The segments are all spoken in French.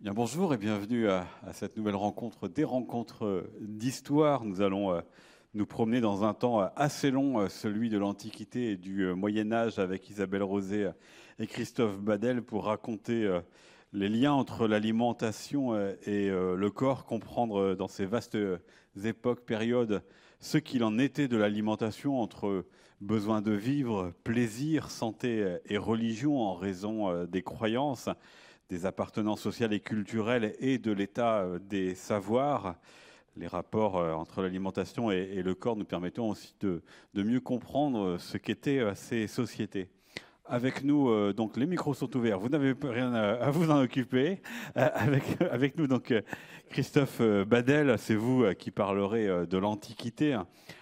Bien, bonjour et bienvenue à, cette nouvelle rencontre des rencontres d'histoire. Nous allons euh, nous promener dans un temps euh, assez long, euh, celui de l'Antiquité et du Moyen Âge, avec Isabelle Rosé et Christophe Badel pour raconter les liens entre l'alimentation et le corps, comprendre dans ces vastes époques, périodes, ce qu'il en était de l'alimentation entre besoin de vivre, plaisir, santé et religion en raison des croyances des appartenances sociales et culturelles et de l'état euh, des savoirs. Les rapports euh, entre l'alimentation et, le corps nous permettent aussi de, mieux comprendre euh, ce qu'étaient ces sociétés. Avec nous, donc les micros sont ouverts. Vous n'avez rien à, vous en occuper. avec, avec nous, donc Christophe Badel, c'est vous qui parlerez de l'Antiquité.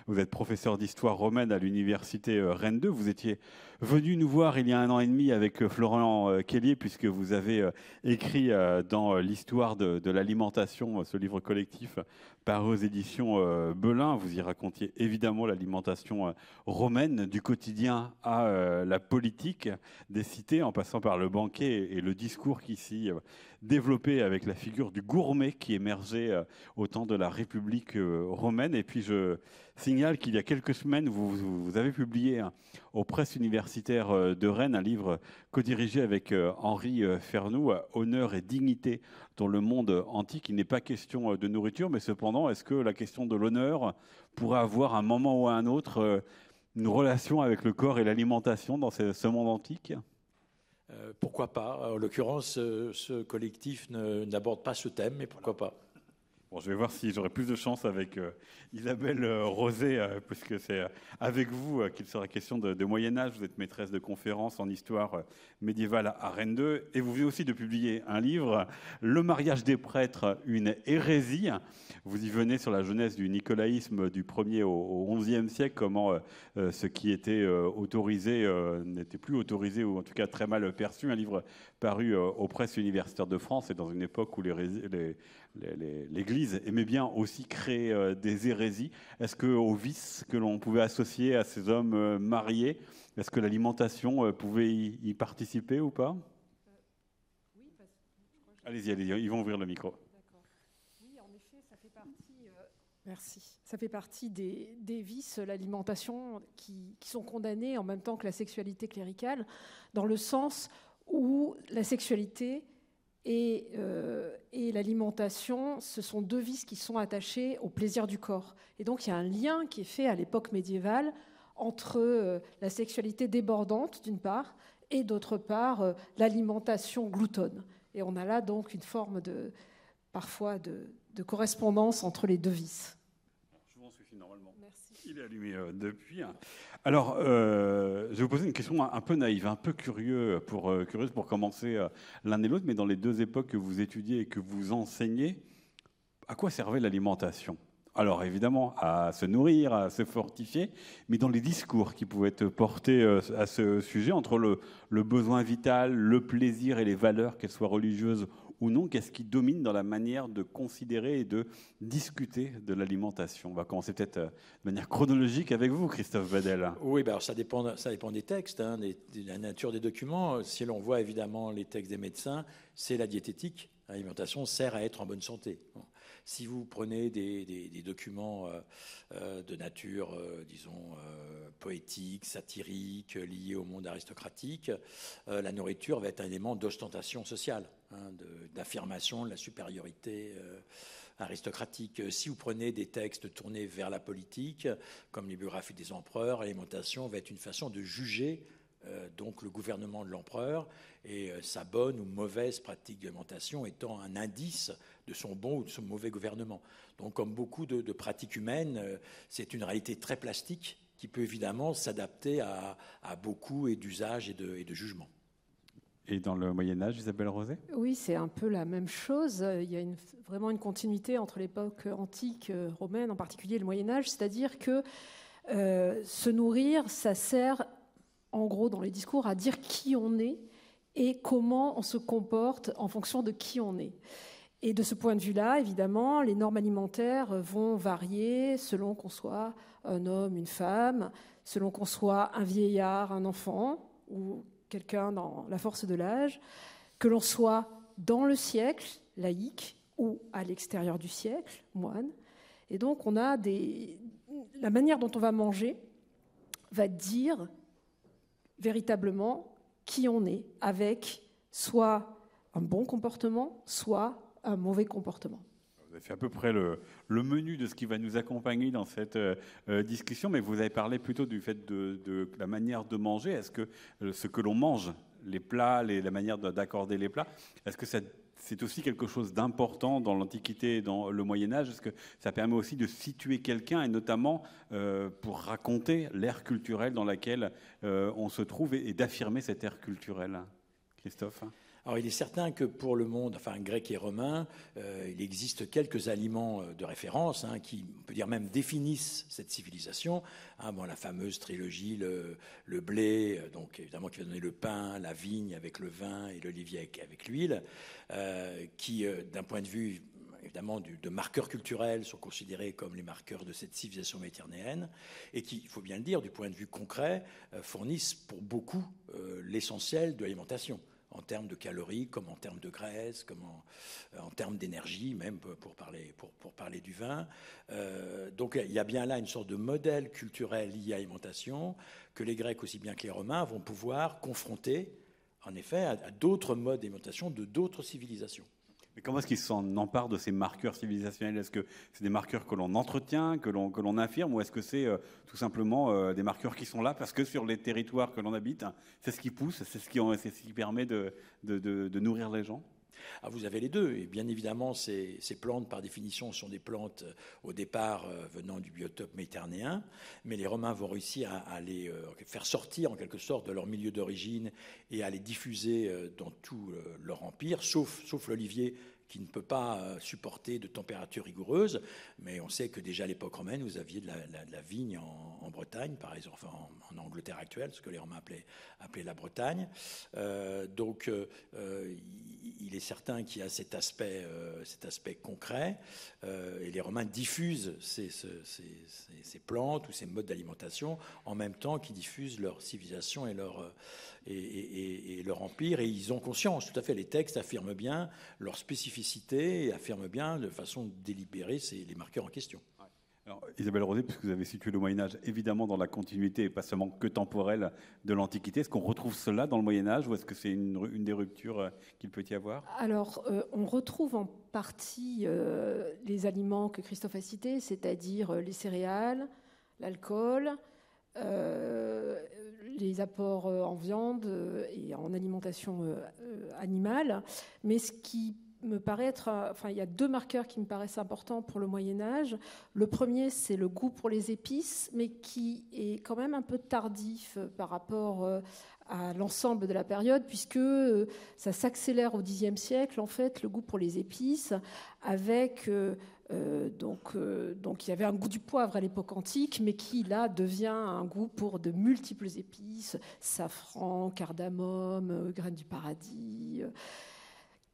Vous êtes professeur d'histoire romaine à l'université Rennes 2. Vous étiez venu nous voir il y a un an et demi avec euh, Florent euh, Kelly, puisque vous avez euh, écrit dans l'histoire de, l'alimentation, ce livre collectif paru aux éditions Belin. Vous y racontiez évidemment l'alimentation romaine, du quotidien à la politique des cités, en passant par le banquet et le discours qui s'y développé avec la figure du gourmet qui émergeait au temps de la République romaine. Et puis je signale qu'il y a quelques semaines, vous, avez publié hein, aux presses universitaires euh, de Rennes un livre co-dirigé avec euh, Henri euh, Fernoux, Honneur et dignité dans le monde antique. Il n'est pas question de nourriture, mais cependant, est-ce que la question de l'honneur pourrait avoir un moment ou un autre une relation avec le corps et l'alimentation dans ce monde antique? Pourquoi pas? En l'occurrence, ce collectif n'aborde pas ce thème, mais pourquoi pas? Bon, je vais voir si j'aurai plus de chance avec euh, Isabelle euh, Rosé, euh, puisque c'est avec vous qu'il sera question de, Moyen Âge. Vous êtes maîtresse de conférences en histoire médiévale à Rennes 2, et vous venez aussi de publier un livre, Le mariage des prêtres, une hérésie. Vous y venez sur la jeunesse du nicolaïsme du 1er au, 11e siècle, comment ce qui était autorisé n'était plus autorisé, ou en tout cas très mal perçu. Un livre paru aux presses universitaires de France, et dans une époque où les l'Église aimait bien aussi créer euh, des hérésies. Est-ce qu'au vice que l'on pouvait associer à ces hommes euh, mariés, est-ce que l'alimentation euh, pouvait y, participer ou pas? Oui. Allez-y, allez-y, ils vont ouvrir le micro. Oui, en effet, ça fait partie. merci. Ça fait partie des, vices, l'alimentation, qui sont condamnés en même temps que la sexualité cléricale, dans le sens où la sexualité euh, et, l'alimentation, ce sont deux vices qui sont attachés au plaisir du corps. Et donc il y a un lien qui est fait à l'époque médiévale entre euh, la sexualité débordante, d'une part, et d'autre part, euh, l'alimentation gloutonne. Et on a là donc une forme de, parfois de, de correspondance entre les deux vices. Je vous en suffis normalement. Merci. Il est allumé depuis. Alors, euh, je vais vous poser une question un, peu naïve, un peu pour, euh, curieuse pour commencer euh, l'un et l'autre, mais dans les deux époques que vous étudiez et que vous enseignez, à quoi servait l'alimentation? Alors évidemment à se nourrir, à se fortifier, mais dans les discours qui pouvaient être portés à ce sujet, entre le, le besoin vital, le plaisir et les valeurs, qu'elles soient religieuses ou non Qu'est-ce qui domine dans la manière de considérer et de discuter de l'alimentation? On va commencer peut-être euh, de manière chronologique avec vous, Christophe Badel. Oui, ben ça, dépend, ça dépend des textes, hein, de la nature des documents. Si l'on voit évidemment les textes des médecins, c'est la diététique. L'alimentation sert à être en bonne santé. Si vous prenez des, documents euh, euh, de nature, disons, poétique, satirique, liés au monde aristocratique, la nourriture va être un élément d'ostentation sociale, hein, d'affirmation de, la supériorité aristocratique. Si vous prenez des textes tournés vers la politique, comme les biographies des empereurs, l'alimentation va être une façon de juger donc le gouvernement de l'empereur et sa bonne ou mauvaise pratique d'alimentation étant un indice de son bon ou de son mauvais gouvernement. Donc, comme beaucoup de, pratiques humaines, euh, c'est une réalité très plastique qui peut évidemment s'adapter à, beaucoup d'usages et de, et de jugements. Et dans le Moyen Âge, Isabelle Rosé? Oui, c'est un peu la même chose. Il y a vraiment une continuité entre l'époque antique euh, romaine, en particulier le Moyen Âge, c'est-à-dire que euh, se nourrir, ça sert, en gros, dans les discours, à dire qui on est et comment on se comporte en fonction de qui on est. Et de ce point de vue-là, évidemment, les normes alimentaires vont varier selon qu'on soit un homme, une femme, selon qu'on soit un vieillard, un enfant ou quelqu'un dans la force de l'âge, que l'on soit dans le siècle, laïque, ou à l'extérieur du siècle, moine. Et donc, on a des. La manière dont on va manger va dire véritablement qui on est, avec soit un bon comportement, soit un mauvais comportement. Avez fait à peu près le, menu de ce qui va nous accompagner dans cette euh, euh, discussion, mais vous avez parlé plutôt du fait de, la manière de manger. Est-ce que euh, ce que l'on mange, les plats, la manière d'accorder les plats, est-ce que c'est aussi quelque chose d'important dans l'Antiquité et dans le Moyen Âge? Est-ce que ça permet aussi de situer quelqu'un et notamment pour raconter l'ère culturelle dans laquelle on se trouve et d'affirmer cette ère culturelle? Christophe? Alors il est certain que pour le monde, enfin grec et romain, euh, il existe quelques aliments euh, de référence hein, qui, on peut dire même, définissent cette civilisation. Hein, bon, la fameuse trilogie, le, blé, euh, donc évidemment qui va donner le pain, la vigne avec le vin et l'olivier avec, l'huile, qui, d'un point de vue évidemment de marqueurs culturels sont considérés comme les marqueurs de cette civilisation méditerranéenne et qui, il faut bien le dire, du point de vue concret, fournissent pour beaucoup l'essentiel de l'alimentation en termes de calories, comme en termes de graisse, comme en, euh, termes d'énergie, même pour parler, du vin. Euh, donc il y a bien là une sorte de modèle culturel lié à l'alimentation que les Grecs aussi bien que les Romains vont pouvoir confronter, en effet, à, à d'autres modes d'alimentation de d'autres civilisations. Mais comment est-ce qu'ils s'en emparent de ces marqueurs civilisationnels? Est-ce que c'est des marqueurs que l'on entretient, que l'on, que l'on affirme, ou est-ce que c'est euh, tout simplement euh, des marqueurs qui sont là parce que sur les territoires que l'on habite, c'est ce qui pousse, c'est ce qui, c'est ce qui permet de, de, de, nourrir les gens? Ah, vous avez les deux. Et bien évidemment, ces, plantes, par définition, sont des plantes euh, au départ venant du biotope méditerranéen, mais les Romains vont réussir à, les faire sortir en quelque sorte de leur milieu d'origine et à les diffuser dans tout leur empire, sauf l'olivier qui ne peut pas euh, supporter de température rigoureuse. Mais on sait que déjà à l'époque romaine, vous aviez de la, vigne en, Bretagne, par exemple, en, Angleterre actuelle, ce que les Romains appelaient, la Bretagne. Euh, donc, euh, il est certain qu'il y a cet aspect, concret. et les Romains diffusent ces, plantes ou ces modes d'alimentation en même temps qu'ils diffusent leur civilisation et leur et, leur empire, et ils ont conscience, tout à fait, les textes affirment bien leur spécificité et affirment bien de façon délibérée les marqueurs en question. Alors, Isabelle Rosé, puisque vous avez situé le Moyen Âge évidemment dans la continuité et pas seulement que temporelle de l'Antiquité, est-ce qu'on retrouve cela dans le Moyen Âge ou est-ce que c'est une, des ruptures euh, qu'il peut y avoir? Alors, euh, on retrouve en partie euh, les aliments que Christophe a cités, c'est-à-dire les céréales, l'alcool, les apports euh, en viande euh, et en alimentation euh, animale. Mais ce qui me paraît être, enfin, il y a deux marqueurs qui me paraissent importants pour le Moyen Âge. Le premier, c'est le goût pour les épices, mais qui est quand même un peu tardif par rapport à l'ensemble de la période, puisque ça s'accélère au Xe siècle, en fait, le goût pour les épices, avec euh, donc, euh, donc il y avait un goût du poivre à l'époque antique, mais qui là devient un goût pour de multiples épices, safran, cardamome, euh, graines du paradis,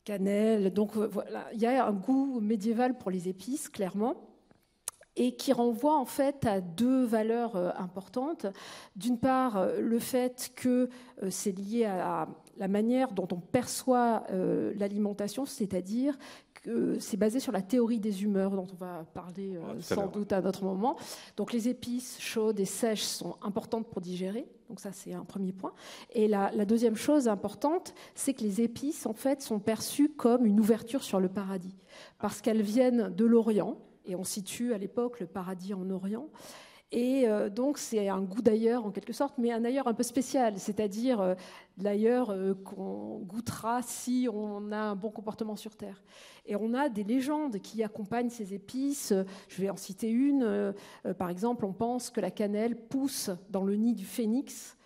cannelle. Donc voilà, il y a un goût médiéval pour les épices, clairement et qui renvoie en fait à deux valeurs importantes. D'une part, le fait que c'est lié à la manière dont on perçoit l'alimentation, c'est-à-dire c'est basé sur la théorie des humeurs dont on va parler euh, sans doute à notre moment. Donc les épices chaudes et sèches sont importantes pour digérer. Donc ça c'est un premier point. Et la, la deuxième chose importante, c'est que les épices en fait sont perçues comme une ouverture sur le paradis parce qu'elles viennent de l'Orient et on situe à l'époque le paradis en Orient. Et euh, donc, c'est un goût d'ailleurs, en quelque sorte, mais un ailleurs un peu spécial, c'est-à-dire euh, l'ailleurs euh, qu'on goûtera si on a un bon comportement sur Terre. Et on a des légendes qui accompagnent ces épices. Je vais en citer une. par exemple, on pense que la cannelle pousse dans le nid du phénix.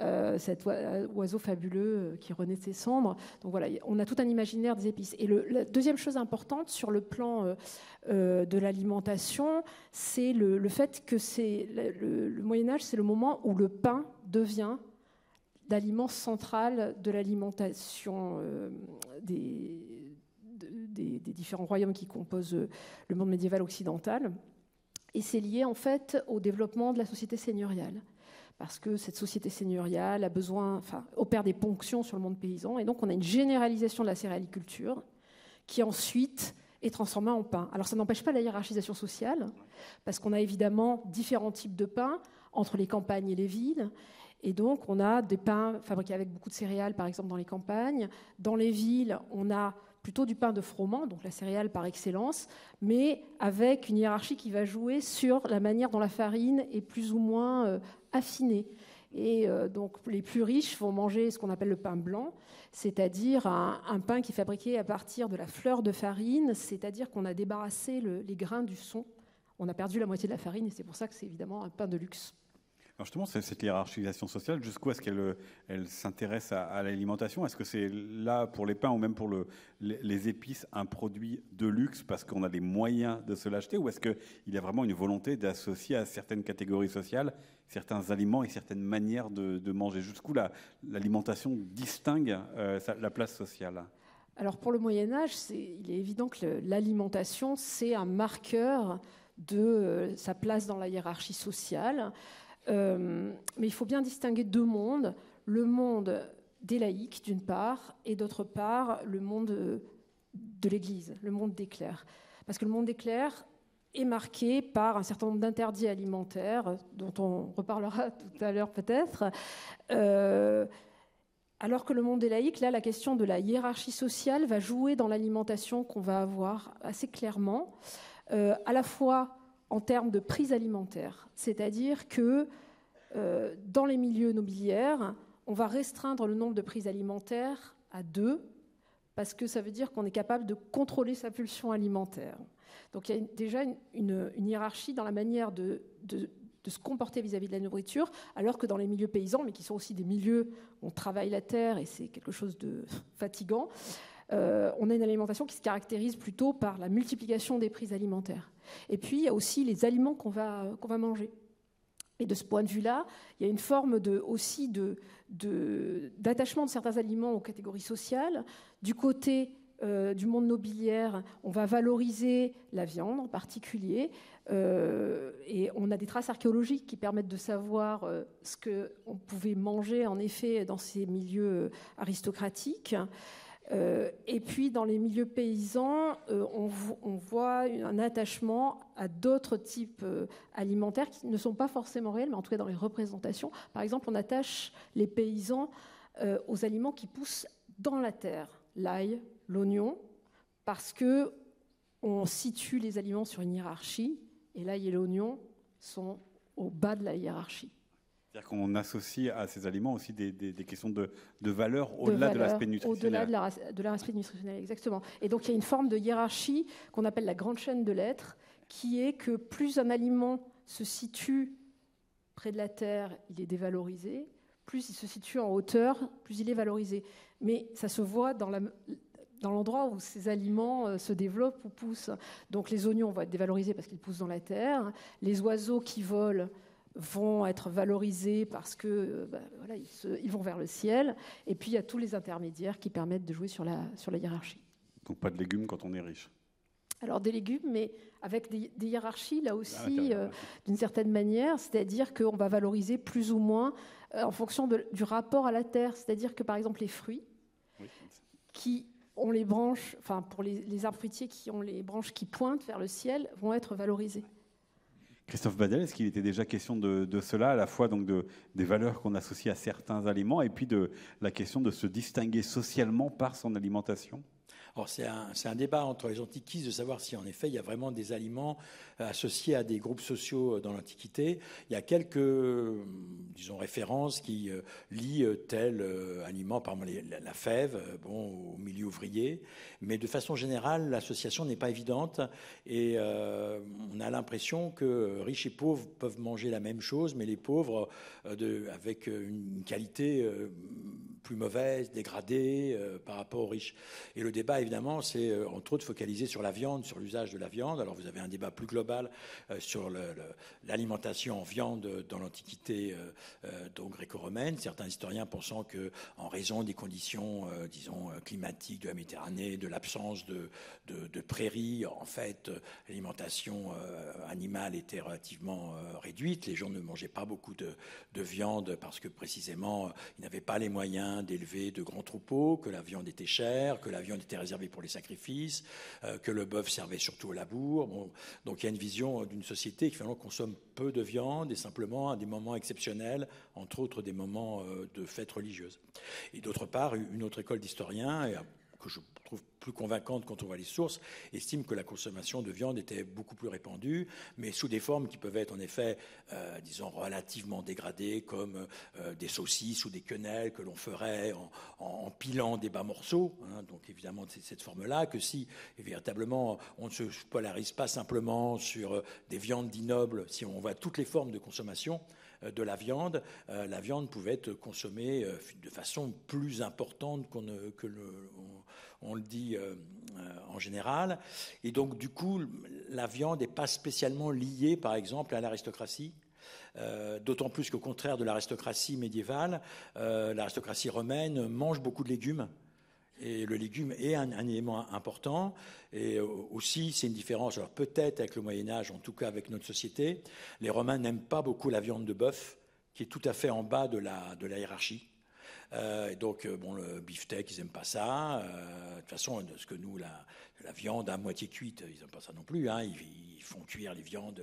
Euh, cet euh, oiseau fabuleux euh, qui renaît ses cendres. Donc voilà, on a tout un imaginaire des épices. Et la deuxième chose importante sur le plan de l'alimentation, c'est le, fait que c'est le, Moyen Âge, c'est le moment où le pain devient l'aliment central de l'alimentation des, des, différents royaumes qui composent le monde médiéval occidental. Et c'est lié en fait au développement de la société seigneuriale. Parce que cette société seigneuriale a besoin, enfin, opère des ponctions sur le monde paysan, et donc on a une généralisation de la céréaliculture qui ensuite est transformée en pain. Alors ça n'empêche pas la hiérarchisation sociale, parce qu'on a évidemment différents types de pain entre les campagnes et les villes, et donc, on a des pains fabriqués avec beaucoup de céréales, par exemple, dans les campagnes. Dans les villes, on a plutôt du pain de froment, donc la céréale par excellence, mais avec une hiérarchie qui va jouer sur la manière dont la farine est plus ou moins affinée. Et euh, donc, les plus riches vont manger ce qu'on appelle le pain blanc, c'est-à-dire un, pain qui est fabriqué à partir de la fleur de farine, c'est-à-dire qu'on a débarrassé les grains du son. On a perdu la moitié de la farine et c'est pour ça que c'est évidemment un pain de luxe. Justement, cette hiérarchisation sociale, jusqu'où est-ce qu'elle elle, s'intéresse à, l'alimentation? Est-ce que c'est là, pour les pains ou même pour le, les, épices, un produit de luxe parce qu'on a des moyens de se l'acheter? Ou est-ce qu'il y a vraiment une volonté d'associer à certaines catégories sociales certains aliments et certaines manières de, manger? Jusqu'où l'alimentation distingue euh, la place sociale? Alors pour le Moyen Âge, il est évident que l'alimentation, c'est un marqueur de euh, sa place dans la hiérarchie sociale. Euh, mais il faut bien distinguer deux mondes. Le monde des laïcs, d'une part, et d'autre part, le monde de l'Église, le monde des clercs. Parce que le monde des clercs est marqué par un certain nombre d'interdits alimentaires, dont on reparlera tout à l'heure peut-être. Euh, alors que le monde des laïcs, là, la question de la hiérarchie sociale va jouer dans l'alimentation qu'on va avoir assez clairement, euh, à la fois en termes de prise alimentaire. C'est-à-dire que euh, dans les milieux nobiliaires, on va restreindre le nombre de prises alimentaires à deux, parce que ça veut dire qu'on est capable de contrôler sa pulsion alimentaire. Donc il y a déjà une, hiérarchie dans la manière de, se comporter vis-à-vis de la nourriture, alors que dans les milieux paysans, mais qui sont aussi des milieux où on travaille la terre et c'est quelque chose de fatigant, euh, on a une alimentation qui se caractérise plutôt par la multiplication des prises alimentaires. Et puis, il y a aussi les aliments qu'on va, qu'on va manger. Et de ce point de vue-là, il y a une forme aussi d'attachement de, certains aliments aux catégories sociales. Du côté euh, du monde nobiliaire, on va valoriser la viande en particulier. Euh, et on a des traces archéologiques qui permettent de savoir ce qu'on pouvait manger en effet dans ces milieux aristocratiques. Euh, et puis dans les milieux paysans, euh, on, voit un attachement à d'autres types euh, alimentaires qui ne sont pas forcément réels, mais en tout cas dans les représentations. Par exemple, on attache les paysans aux aliments qui poussent dans la terre, l'ail, l'oignon, parce que on situe les aliments sur une hiérarchie, et l'ail et l'oignon sont au bas de la hiérarchie. C'est-à-dire qu'on associe à ces aliments aussi des, questions de, valeur au-delà de, l'aspect nutritionnel. Au-delà de l'aspect nutritionnel, exactement. Et donc il y a une forme de hiérarchie qu'on appelle la grande chaîne de l'être, qui est que plus un aliment se situe près de la terre, il est dévalorisé. Plus il se situe en hauteur, plus il est valorisé. Mais ça se voit dans dans l'endroit où ces aliments euh, se développent ou poussent. Donc les oignons vont être dévalorisés parce qu'ils poussent dans la terre. Les oiseaux qui volent vont être valorisés parce que euh, bah, voilà, ils, vont vers le ciel. Et puis il y a tous les intermédiaires qui permettent de jouer sur la, sur la hiérarchie. Donc pas de légumes quand on est riche. Alors des légumes, mais avec des, hiérarchies là aussi, ah, euh, d'une certaine manière, c'est-à-dire qu'on va valoriser plus ou moins euh, en fonction du rapport à la terre. C'est-à-dire que par exemple les fruits, qui ont les branches, enfin pour les, les arbres fruitiers qui ont les branches qui pointent vers le ciel, vont être valorisés. Christophe Badel, est-ce qu'il était déjà question de, cela, à la fois donc de, des valeurs qu'on associe à certains aliments et puis de la question de se distinguer socialement par son alimentation? C'est un, débat entre les antiquistes de savoir si en effet il y a vraiment des aliments euh, associés à des groupes sociaux euh, dans l'Antiquité. Il y a quelques, euh, disons, références qui lient tel aliment, par exemple la, fève, bon, au milieu ouvrier, mais de façon générale, l'association n'est pas évidente et on a l'impression que riches et pauvres peuvent manger la même chose, mais les pauvres, de, avec une qualité plus mauvaise, dégradée euh, par rapport aux riches. Et le débat, évidemment, c'est euh, entre autres focalisé sur la viande, sur l'usage de la viande. Alors vous avez un débat plus global euh, sur l'alimentation en viande dans l'Antiquité gréco-romaine. Certains historiens pensant que, en raison des conditions, disons, climatiques de la Méditerranée, de l'absence de, prairies, en fait, l'alimentation animale était relativement réduite. Les gens ne mangeaient pas beaucoup de viande parce que précisément, ils n'avaient pas les moyens d'élever de grands troupeaux, que la viande était chère, que la viande était réservée pour les sacrifices, euh, que le bœuf servait surtout au labour. Donc il y a une vision d'une société qui finalement consomme peu de viande et simplement à des moments exceptionnels, entre autres des moments euh, de fêtes religieuses. Et d'autre part, une autre école d'historiens, que je trouve plus convaincante quand on voit les sources, estime que la consommation de viande était beaucoup plus répandue, mais sous des formes qui peuvent être en effet, euh, disons, relativement dégradées, comme euh, des saucisses ou des quenelles que l'on ferait en, pilant des bas morceaux. Hein. donc évidemment, c'est cette forme-là que si véritablement on ne se polarise pas simplement sur euh, des viandes dits nobles, si on voit toutes les formes de consommation, de la viande, la viande pouvait être consommée de façon plus importante qu'on que le, on le dit euh, euh, en général. Et donc, du coup, la viande n'est pas spécialement liée, par exemple, à l'aristocratie. Euh, d'autant plus qu'au contraire de l'aristocratie médiévale, l'aristocratie romaine mange beaucoup de légumes. Et le légume est un, élément important. Et aussi, c'est une différence, alors peut-être avec le Moyen Âge, en tout cas avec notre société. Les Romains n'aiment pas beaucoup la viande de bœuf, qui est tout à fait en bas de la hiérarchie. Euh, donc, euh, bon, le beefsteak, ils n'aiment pas ça. Euh, de toute façon, ce que nous, la, la viande à moitié cuite, ils n'aiment pas ça non plus. Hein. Ils, font cuire les viandes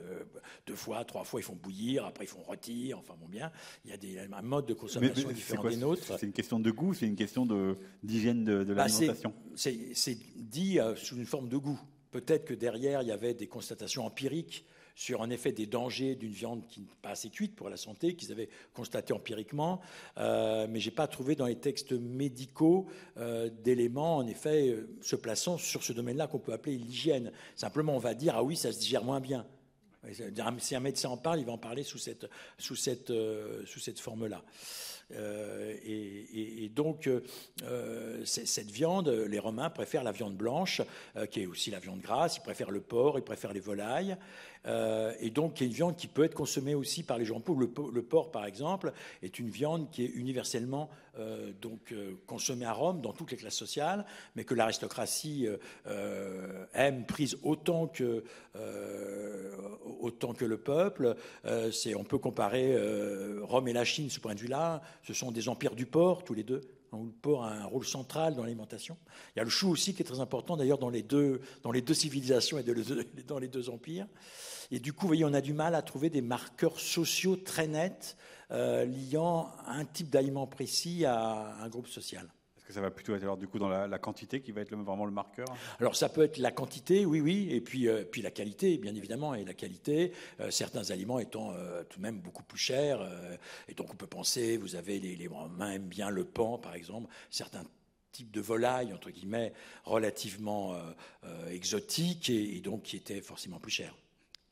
deux fois, trois fois, ils font bouillir, après ils font rôtir. Enfin, bon, bien. Il y a des, un mode de consommation différent des nôtres. C'est une question de goût, c'est une question d'hygiène de, de, bah, l'alimentation? c'est dit sous une forme de goût. Peut-être que derrière, il y avait des constatations empiriques sur en effet des dangers d'une viande qui n'est pas assez cuite pour la santé, qu'ils avaient constaté empiriquement, euh, mais j'ai pas trouvé dans les textes médicaux euh, d'éléments en effet euh, se plaçant sur ce domaine-là qu'on peut appeler l'hygiène. Simplement, on va dire ah oui, ça se digère moins bien. Si un médecin en parle, il va en parler sous cette, sous cette, sous cette forme-là. Euh, et, donc, euh, cette viande, les Romains préfèrent la viande blanche, qui est aussi la viande grasse, ils préfèrent le porc, ils préfèrent les volailles. Euh, et donc, y a une viande qui peut être consommée aussi par les gens pauvres. Le, porc, par exemple, est une viande qui est universellement euh, donc euh, consommée à Rome dans toutes les classes sociales, mais que l'aristocratie aime prise autant que autant que le peuple. on peut comparer Rome et la Chine, ce point de vue-là. Ce sont des empires du porc, tous les deux où le porc a un rôle central dans l'alimentation. Il y a le chou aussi qui est très important d'ailleurs dans dans les deux civilisations et dans les deux empires. Et du coup, vous voyez, on a du mal à trouver des marqueurs sociaux très nets euh, liant un type d'aliment précis à un groupe social. Est-ce que ça va plutôt être alors du coup dans la, quantité qui va être vraiment le marqueur? Alors ça peut être la quantité, oui, oui, et puis, euh, puis la qualité, bien évidemment, et la qualité, euh, certains aliments étant tout de même beaucoup plus chers, et donc on peut penser, vous avez les, les Romains aiment bien le pan, par exemple, certains types de volailles, entre guillemets, relativement exotiques, et, et donc qui étaient forcément plus chers.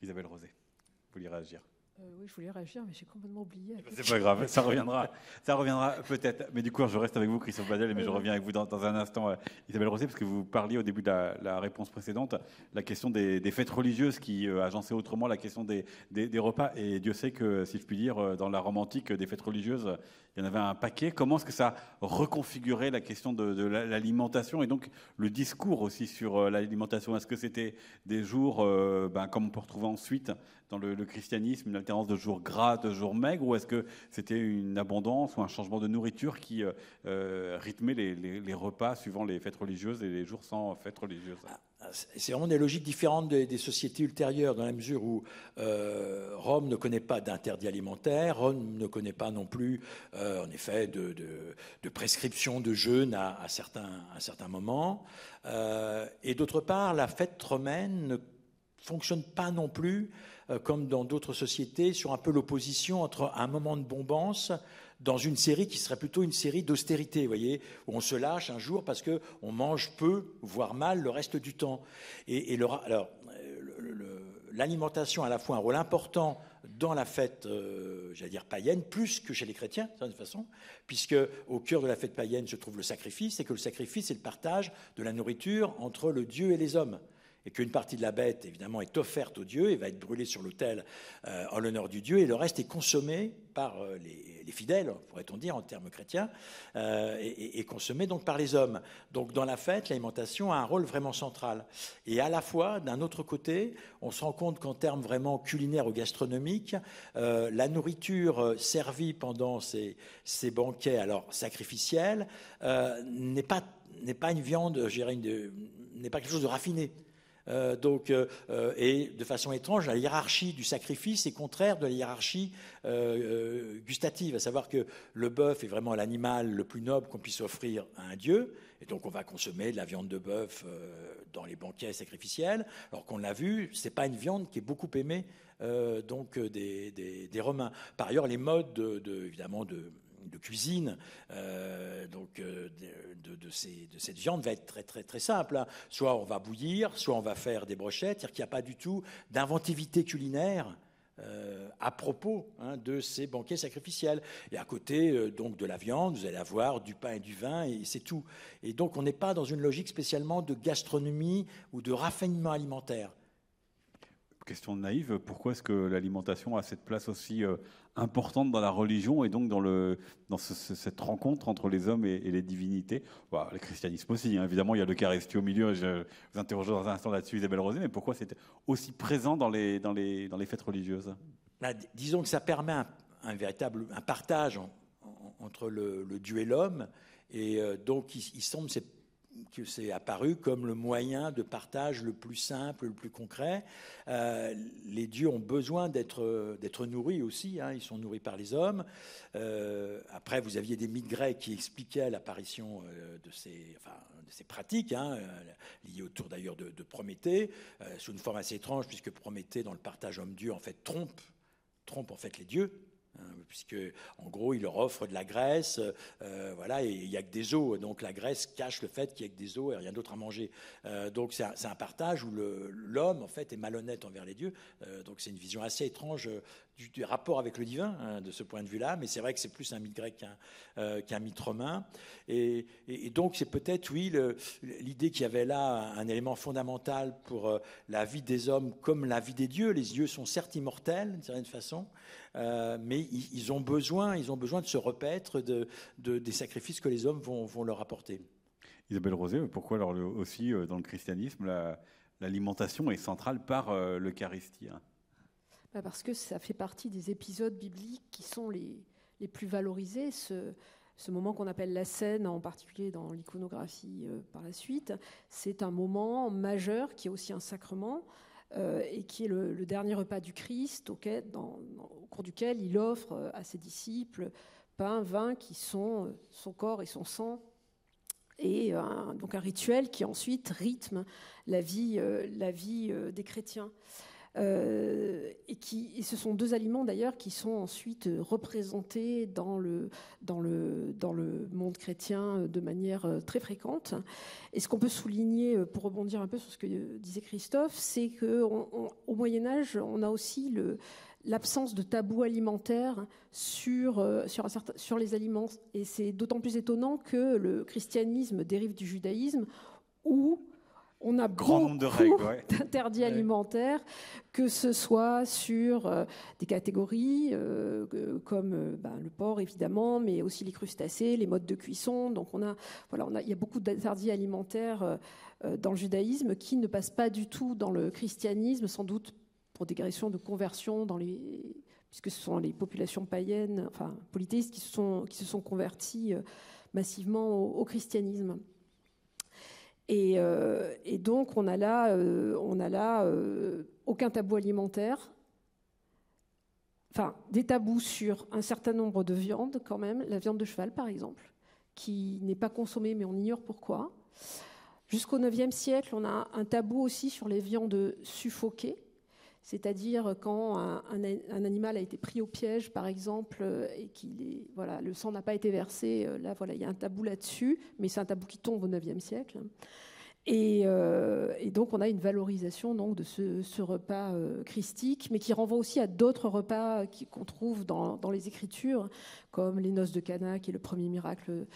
Isabelle Rosé, vous voulez réagir? Euh, oui, je voulais réagir, mais j'ai complètement oublié. C'est pas grave, ça reviendra. Ça reviendra peut-être. Mais du coup, je reste avec vous, Christophe Badel, mais je reviens avec vous dans, un instant, euh, Isabelle Rosé, parce que vous parliez au début de la, réponse précédente, la question des, fêtes religieuses qui euh, agençaient autrement la question des, des, repas. Et Dieu sait que, si je puis dire, dans la Rome antique, des fêtes religieuses, il y en avait un paquet. Comment est-ce que ça reconfigurait la question de, l'alimentation et donc le discours aussi sur l'alimentation? Est-ce que c'était des jours, ben, comme on peut retrouver ensuite dans le, christianisme, une alternance de jours gras, de jours maigres, ou est-ce que c'était une abondance ou un changement de nourriture qui euh, euh, rythmait les, repas suivant les fêtes religieuses et les jours sans fêtes religieuses? Ah, c'est vraiment des logiques différentes des, sociétés ultérieures, dans la mesure où euh, Rome ne connaît pas d'interdit alimentaire, Rome ne connaît pas non plus, en effet, de, prescription de jeûne à, certains, à certains moments. et d'autre part, la fête romaine ne fonctionne pas non plus euh, comme dans d'autres sociétés, sur un peu l'opposition entre un moment de bombance dans une série qui serait plutôt une série d'austérité, vous voyez, où on se lâche un jour parce qu'on mange peu, voire mal, le reste du temps. Et, alors, l'alimentation a à la fois un rôle important dans la fête, euh, j'allais dire païenne, plus que chez les chrétiens, de toute façon, puisque au cœur de la fête païenne se trouve le sacrifice, et que le sacrifice, c'est le partage de la nourriture entre le Dieu et les hommes et qu'une partie de la bête, évidemment, est offerte au Dieu et va être brûlée sur l'autel euh, en l'honneur du Dieu, et le reste est consommé par euh, les, fidèles, pourrait-on dire en termes chrétiens, euh, et, consommé donc par les hommes. Donc dans la fête, l'alimentation a un rôle vraiment central. Et à la fois, d'un autre côté, on se rend compte qu'en termes vraiment culinaires ou gastronomiques, la nourriture servie pendant ces, banquets alors sacrificiels n'est pas n'est pas une viande, je dirais, n'est pas quelque chose de raffiné. Euh, donc, euh, euh, et de façon étrange, la hiérarchie du sacrifice est contraire de la hiérarchie gustative, à savoir que le bœuf est vraiment l'animal le plus noble qu'on puisse offrir à un dieu, et donc on va consommer de la viande de bœuf dans les banquets sacrificiels, alors qu'on l'a vu, c'est pas une viande qui est beaucoup aimée donc des, Romains. Par ailleurs, les modes de évidemment de de cuisine euh, donc, euh, de, cette viande va être très, très, très simple. Hein. Soit on va bouillir, soit on va faire des brochettes, c'est-à-dire qu'il n'y a pas du tout d'inventivité culinaire. Euh, à propos hein, de ces banquets sacrificiels. Et à côté donc de la viande, vous allez avoir du pain et du vin, et c'est tout. Et donc on n'est pas dans une logique spécialement de gastronomie ou de raffinement alimentaire question naïve, pourquoi est-ce que l'alimentation a cette place aussi importante dans la religion et donc dans, le, dans cette rencontre entre les hommes et, les divinités bah, Le christianisme aussi, hein. évidemment, il y a l'Eucharistie au milieu, je vous interrogerai dans un instant là-dessus, Isabelle Rosé, mais pourquoi c'est aussi présent dans les, dans les, dans les fêtes religieuses? Bah, Disons que ça permet un, véritable un partage entre le, Dieu et l'homme, et euh, donc il, il semble c'est que c'est apparu comme le moyen de partage le plus simple, le plus concret. Euh, les dieux ont besoin d'être, nourris aussi, hein, ils sont nourris par les hommes. Euh, après, vous aviez des mythes grecs qui expliquaient l'apparition euh, de, ces, enfin, de ces pratiques, hein, liées autour d'ailleurs de, de Prométhée, sous une forme assez étrange, puisque Prométhée, dans le partage homme-dieu, en fait, trompe, trompe en fait les dieux. Hein, puisque en gros il leur offre de la graisse, euh, voilà, et il n'y a que des os, donc la graisse cache le fait qu'il n'y a que des os et rien d'autre à manger. Euh, donc c'est un, partage où l'homme en fait est malhonnête envers les dieux. Euh, donc c'est une vision assez étrange du, rapport avec le divin hein, de ce point de vue-là, mais c'est vrai que c'est plus un mythe grec qu'un mythe romain. Et, donc c'est peut-être oui l'idée qu'il y avait là un élément fondamental pour la vie des hommes comme la vie des dieux. Les dieux sont certes immortels d'une certaine façon. Euh, mais ils, ont besoin, ils ont besoin de se repaître de, des sacrifices que les hommes vont, leur apporter. Isabelle Rosé, pourquoi alors aussi euh, dans le christianisme l'alimentation est centrale par euh, l'Eucharistie hein? Parce que ça fait partie des épisodes bibliques qui sont les, les plus valorisés. Ce, ce moment qu'on appelle la scène, en particulier dans l'iconographie par la suite, c'est un moment majeur qui est aussi un sacrement. Euh, et qui est le, dernier repas du Christ, auquel, au cours duquel il offre euh, à ses disciples pain, vin, qui sont euh, son corps et son sang, et donc un rituel qui ensuite rythme la vie, la vie des chrétiens. Euh, et, qui, ce sont deux aliments d'ailleurs qui sont ensuite représentés dans le, dans le, dans le monde chrétien de manière euh, très fréquente. Et ce qu'on peut souligner, euh, pour rebondir un peu sur ce que disait Christophe, c'est qu'au Moyen Âge, on a aussi l'absence de tabou alimentaire sur, sur, sur les aliments. Et c'est d'autant plus étonnant que le christianisme dérive du judaïsme, où on a grand nombre d'interdits alimentaires, que ce soit sur euh, des catégories euh, comme euh, ben, le porc évidemment, mais aussi les crustacés, les modes de cuisson. Donc on a, voilà, on a, il y a beaucoup d'interdits alimentaires dans le judaïsme qui ne passent pas du tout dans le christianisme, sans doute pour des questions de conversion dans les puisque ce sont les populations païennes, enfin polythéistes, qui se sont, qui se sont converties massivement au christianisme. Euh, et, donc, on a là, euh, euh, aucun tabou alimentaire. Enfin, des tabous sur un certain nombre de viandes, quand même. La viande de cheval, par exemple, qui n'est pas consommée, mais on ignore pourquoi. Jusqu'au IXe siècle, on a un tabou aussi sur les viandes suffoquées c'est-à-dire quand un, animal a été pris au piège, par exemple, et qu'il voilà, le sang n'a pas été versé, euh, là, voilà, il y a un tabou là-dessus, mais c'est un tabou qui tombe au IXe siècle. Euh, et, donc, on a une valorisation donc, de ce, repas euh, christique, mais qui renvoie aussi à d'autres repas qu'on trouve dans, les Écritures, comme les noces de Cana, qui est le premier miracle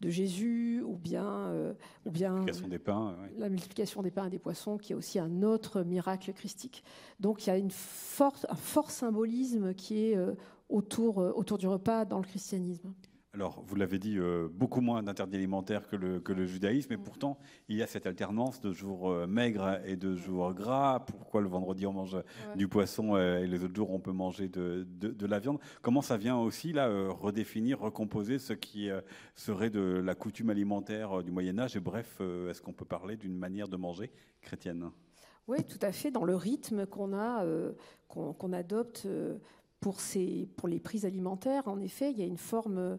de Jésus, ou bien, euh, ou bien la, multiplication des pains, la multiplication des pains et des poissons, qui est aussi un autre miracle christique. Donc, il y a une forte, un fort symbolisme qui est autour, autour du repas dans le christianisme. Alors, vous l'avez dit, euh, beaucoup moins d'interdits alimentaires que le, que le judaïsme, et pourtant, il y a cette alternance de jours euh, maigres et de jours gras. Pourquoi le vendredi on mange du poisson euh, et les autres jours on peut manger de, de, la viande? Comment ça vient aussi là redéfinir, recomposer ce qui serait de la coutume alimentaire du Moyen Âge? Et bref, est-ce qu'on peut parler d'une manière de manger chrétienne? Oui, tout à fait. Dans le rythme qu'on a, qu'on adopte pour, ces, pour les prises alimentaires, en effet, il y a une forme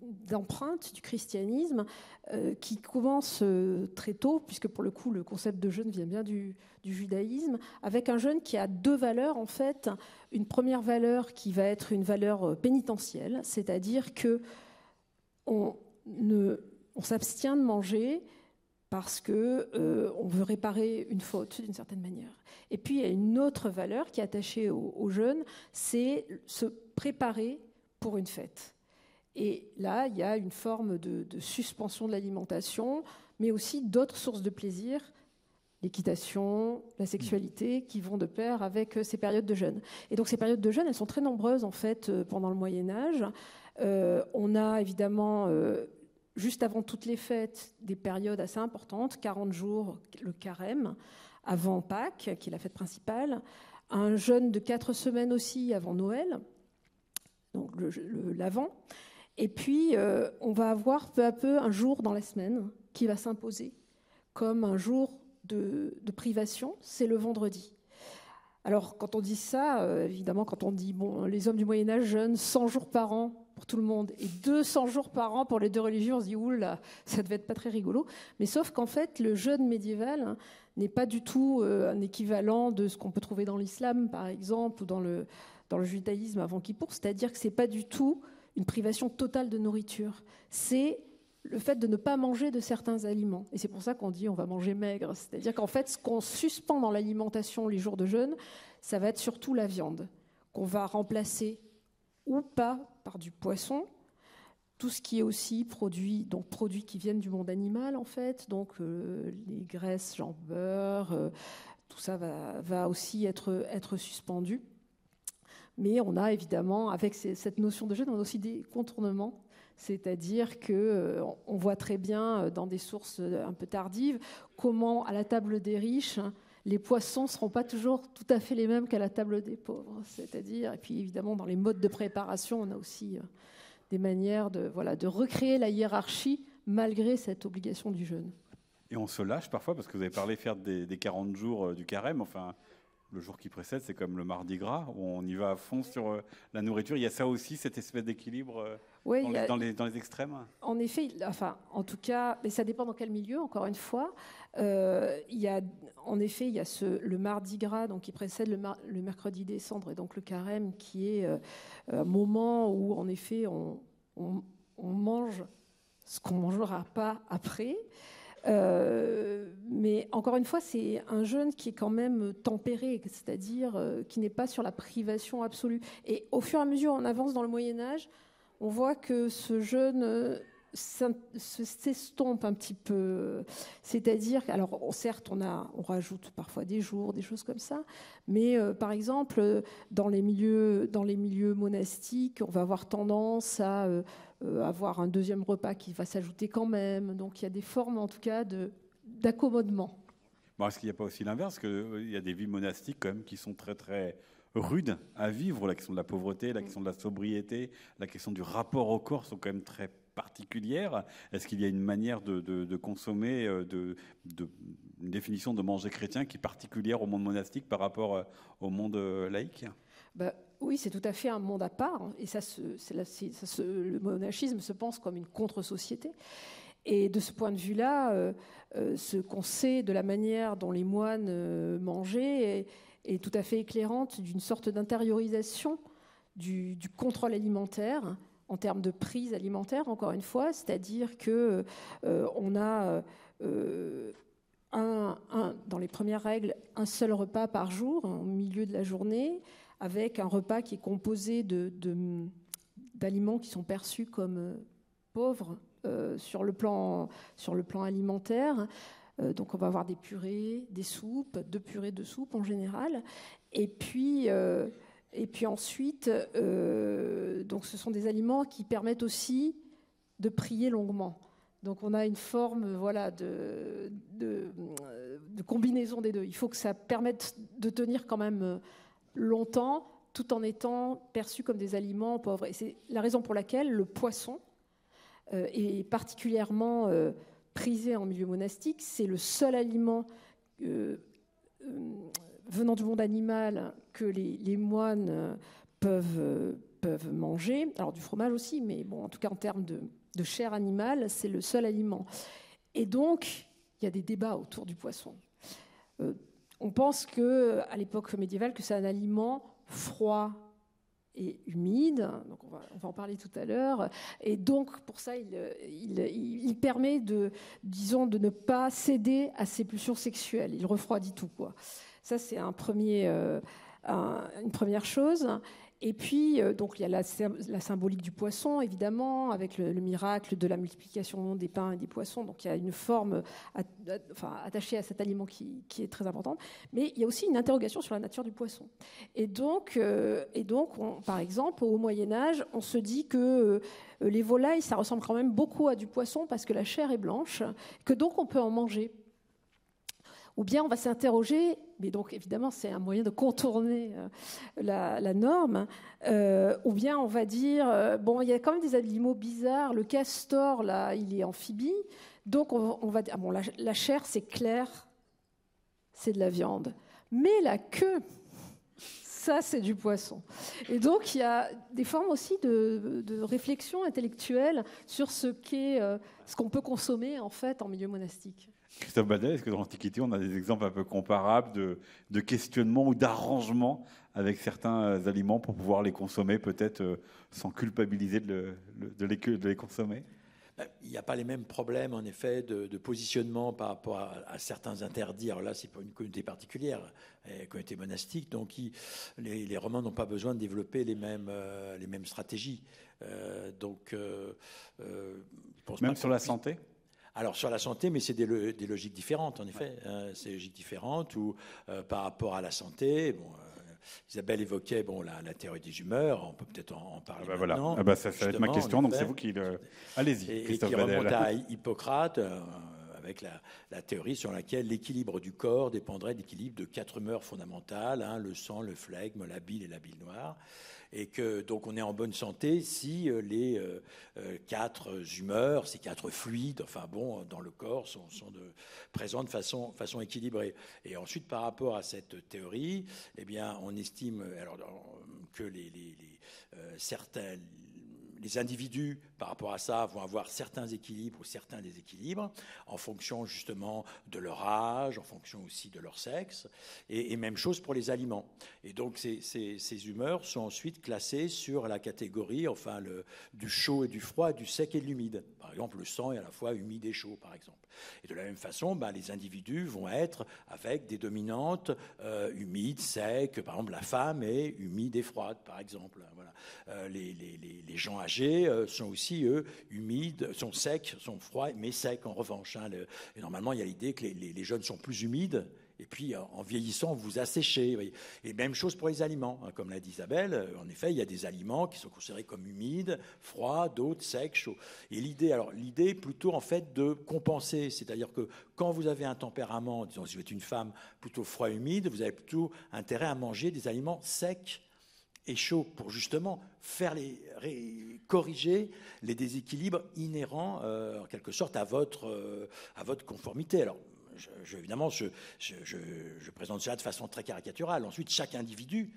d'empreinte du christianisme euh, qui commence euh, très tôt, puisque pour le coup le concept de jeûne vient bien du, judaïsme, avec un jeûne qui a deux valeurs en fait. Une première valeur qui va être une valeur euh, pénitentielle, c'est-à-dire que on, on s'abstient de manger parce que on veut réparer une faute d'une certaine manière. Et puis il y a une autre valeur qui est attachée au, au jeûne, c'est se préparer pour une fête. Et là, il y a une forme de, suspension de l'alimentation, mais aussi d'autres sources de plaisir, l'équitation, la sexualité, qui vont de pair avec euh, ces périodes de jeûne. Et donc ces périodes de jeûne, elles sont très nombreuses en fait euh, pendant le Moyen Âge. Euh, on a évidemment, juste avant toutes les fêtes, des périodes assez importantes, 40 jours, le carême, avant Pâques, qui est la fête principale, un jeûne de 4 semaines aussi avant Noël, donc l'avant. Et puis, euh, on va avoir peu à peu un jour dans la semaine qui va s'imposer comme un jour de, privation, c'est le vendredi. Alors, quand on dit ça, euh, évidemment, quand on dit, bon, les hommes du Moyen-Âge jeûnent 100 jours par an pour tout le monde et 200 jours par an pour les deux religions, on se dit, oula, ça devait être pas très rigolo. Mais sauf qu'en fait, le jeûne médiéval n'est pas du tout euh, un équivalent de ce qu'on peut trouver dans l'islam, par exemple, ou dans le, dans le judaïsme avant Kippour. C'est-à-dire que c'est pas du tout une privation totale de nourriture. C'est le fait de ne pas manger de certains aliments. Et c'est pour ça qu'on dit on va manger maigre. C'est-à-dire qu'en fait, ce qu'on suspend dans l'alimentation les jours de jeûne, ça va être surtout la viande, qu'on va remplacer ou pas par du poisson, tout ce qui est aussi produit, donc produits qui viennent du monde animal en fait, donc euh, les graisses, genre beurre, euh, tout ça va, aussi être suspendu. Mais on a évidemment, avec cette notion de jeûne, on a aussi des contournements. C'est-à-dire qu'on euh, voit très bien euh, dans des sources euh, un peu tardives comment, à la table des riches, les poissons ne seront pas toujours tout à fait les mêmes qu'à la table des pauvres. C'est-à-dire, et puis évidemment, dans les modes de préparation, on a aussi des manières de, voilà, de recréer la hiérarchie malgré cette obligation du jeûne. Et on se lâche parfois, parce que vous avez parlé faire des, des 40 jours du carême. Enfin, le jour qui précède, c'est comme le mardi gras, où on y va à fond sur euh, la nourriture. Il y a ça aussi, cette espèce d'équilibre euh, dans, les, extrêmes En effet, enfin, en tout cas, mais ça dépend dans quel milieu, encore une fois. Euh, il y a, en effet, il y a ce, le mardi gras donc, qui précède le, mercredi décembre, et donc le carême, qui est un moment où, en effet, on, on mange ce qu'on ne mangera pas après. Euh, mais encore une fois, c'est un jeûne qui est quand même tempéré, c'est-à-dire euh, qui n'est pas sur la privation absolue. Et au fur et à mesure, on avance dans le Moyen Âge, on voit que ce jeûne euh, s'estompe un petit peu. C'est-à-dire, alors certes, on, a, on rajoute parfois des jours, des choses comme ça, mais par exemple, dans les, milieux, dans les milieux monastiques, on va avoir tendance à avoir un deuxième repas qui va s'ajouter quand même. Donc il y a des formes en tout cas d'accommodement. Bon, Est-ce qu'il n'y a pas aussi l'inverse Qu'il y a des vies monastiques quand même qui sont très très rudes à vivre? La question de la pauvreté, la question de la sobriété, la question du rapport au corps sont quand même très particulières. Est-ce qu'il y a une manière de, consommer, euh, de, une définition de manger chrétien qui est particulière au monde monastique par rapport euh, au monde laïque? Bah, oui, c'est tout à fait un monde à part. Hein, et ça, le monachisme se pense comme une contre-société. Et de ce point de vue-là, euh, euh, ce qu'on sait de la manière dont les moines euh, mangeaient est, tout à fait éclairante d'une sorte d'intériorisation du, contrôle alimentaire en termes de prise alimentaire, encore une fois, c'est-à-dire que on a dans les premières règles, un seul repas par jour, au milieu de la journée, avec un repas qui est composé d'aliments qui sont perçus comme pauvres sur, le plan, sur le plan alimentaire. donc on va avoir des purées, des soupes, deux purées de soupe en général. Et puis, et puis ensuite, donc ce sont des aliments qui permettent aussi de prier longuement. Donc on a une forme voilà, de, combinaison des deux. Il faut que ça permette de tenir quand même longtemps tout en étant perçu comme des aliments pauvres. Et c'est la raison pour laquelle le poisson euh, est particulièrement euh, prisé en milieu monastique. C'est le seul aliment euh, venant du monde animal que les, moines peuvent, peuvent manger. Alors du fromage aussi, mais bon, en tout cas en termes de, chair animale, c'est le seul aliment. Et donc, il y a des débats autour du poisson. On pense que, à l'époque médiévale, que c'est un aliment froid et humide. Donc on, va, en parler tout à l'heure. Et donc, pour ça, il, permet de, disons, de ne pas céder à ses pulsions sexuelles. Il refroidit tout, quoi. Ça, c'est euh, une première chose. Et puis, euh, donc, il y a la, symbolique du poisson, évidemment, avec le, miracle de la multiplication des pains et des poissons. Donc, il y a une forme attachée à cet aliment qui, est très importante. Mais il y a aussi une interrogation sur la nature du poisson. Et donc, euh, et donc par exemple, au Moyen Âge, on se dit que euh, les volailles, ça ressemble quand même beaucoup à du poisson parce que la chair est blanche, que donc on peut en manger. Ou bien on va s'interroger, mais donc évidemment c'est un moyen de contourner euh, la, norme, euh, ou bien on va dire, euh, bon il y a quand même des animaux bizarres, le castor là il est amphibie, donc on, va dire, ah bon la, chair c'est clair, c'est de la viande, mais la queue, ça c'est du poisson. Et donc il y a des formes aussi de, de réflexion intellectuelle sur ce qu'est, ce qu'on peut consommer en fait en milieu monastique. Christophe Badet, est-ce que dans l'Antiquité, on a des exemples un peu comparables de, de questionnement ou d'arrangement avec certains euh, aliments pour pouvoir les consommer, peut-être euh, sans culpabiliser de, les, consommer? Il n'y a pas les mêmes problèmes, en effet, de, positionnement par rapport à, certains interdits. Alors là, c'est pas une communauté particulière, une communauté monastique, donc les, Romains n'ont pas besoin de développer les mêmes, euh, les mêmes stratégies. donc, même sur la santé? Alors sur la santé, mais c'est des, logiques différentes, en effet. Hein, c'est des logiques différentes où, euh, par rapport à la santé, bon, euh, Isabelle évoquait bon, la, théorie des humeurs, on peut peut-être en, parler ah bah maintenant. Ah bah ça, va être ma question, donc c'est vous qui le... Allez-y, Et, qui remonte à Hippocrate, euh, avec la, théorie sur laquelle l'équilibre du corps dépendrait de l'équilibre de quatre humeurs fondamentales, hein, le sang, le flegme, la bile et la bile noire et que donc on est en bonne santé si euh, les euh, euh, quatre humeurs, ces quatre fluides, enfin bon, dans le corps sont, présents de façon, équilibrée. Et ensuite, par rapport à cette théorie, eh bien, on estime alors, que les, les, certains les individus, par rapport à ça, vont avoir certains équilibres ou certains déséquilibres en fonction justement de leur âge, en fonction aussi de leur sexe, et, même chose pour les aliments. Et donc ces, humeurs sont ensuite classées sur la catégorie, enfin, du chaud et du froid, du sec et de l'humide. Par exemple, le sang est à la fois humide et chaud, par exemple. Et de la même façon, ben, les individus vont être avec des dominantes euh, humides, secs. Par exemple, la femme est humide et froide, par exemple. Euh, les, les, les, gens âgés euh, sont aussi, humides, sont secs, sont froids, mais secs en revanche. Hein. et normalement, il y a l'idée que les, jeunes sont plus humides et puis, en vieillissant, vous asséchez. Et même chose pour les aliments. Hein. Comme l'a dit Isabelle, euh, en effet, il y a des aliments qui sont considérés comme humides, froids, d'autres secs, chauds. Et l'idée, alors, l'idée plutôt, en fait, de compenser. C'est-à-dire que quand vous avez un tempérament, disons, si vous êtes une femme plutôt froid, humide, vous avez plutôt intérêt à manger des aliments secs et chauds pour justement faire les, corriger les déséquilibres inhérents, euh, en quelque sorte, à votre, euh, conformité. Alors, je, évidemment, je, présente cela de façon très caricaturale. Ensuite, chaque individu,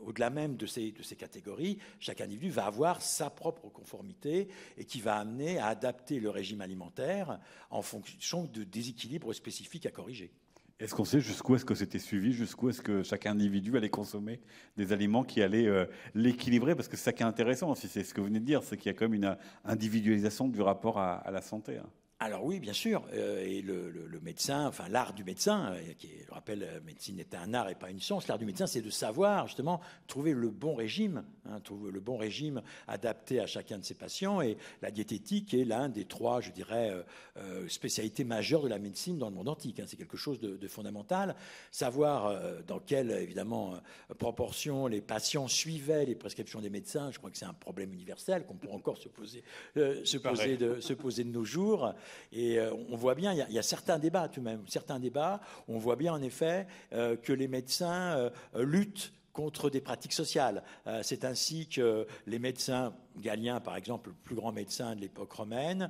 au-delà même de ces catégories, chaque individu va avoir sa propre conformité et qui va amener à adapter le régime alimentaire en fonction de déséquilibres spécifiques à corriger. Est-ce qu'on sait jusqu'où est-ce que c'était suivi, jusqu'où est-ce que chaque individu allait consommer des aliments qui allaient euh, l'équilibrer? Parce que c'est ça qui est intéressant aussi, c'est ce que vous venez de dire, c'est qu'il y a quand même une individualisation du rapport à, la santé. Hein. Alors oui, bien sûr. Euh, et le, médecin, enfin l'art du médecin, euh, qui je rappelle, la médecine est un art et pas une science. L'art du médecin, c'est de savoir justement trouver le bon régime, hein, trouver le bon régime adapté à chacun de ses patients. Et la diététique est l'un des trois, je dirais, euh, spécialités majeures de la médecine dans le monde antique. Hein. C'est quelque chose de, fondamental. Savoir dans quelle évidemment proportion les patients suivaient les prescriptions des médecins. Je crois que c'est un problème universel qu'on peut encore se poser, se poser de, se poser de nos jours. Et euh, on voit bien, il y, a, certains débats tout de même, certains débats, on voit bien en effet euh, que les médecins euh, luttent contre des pratiques sociales. c'est ainsi que les médecins, Galien par exemple, le plus grand médecin de l'époque romaine,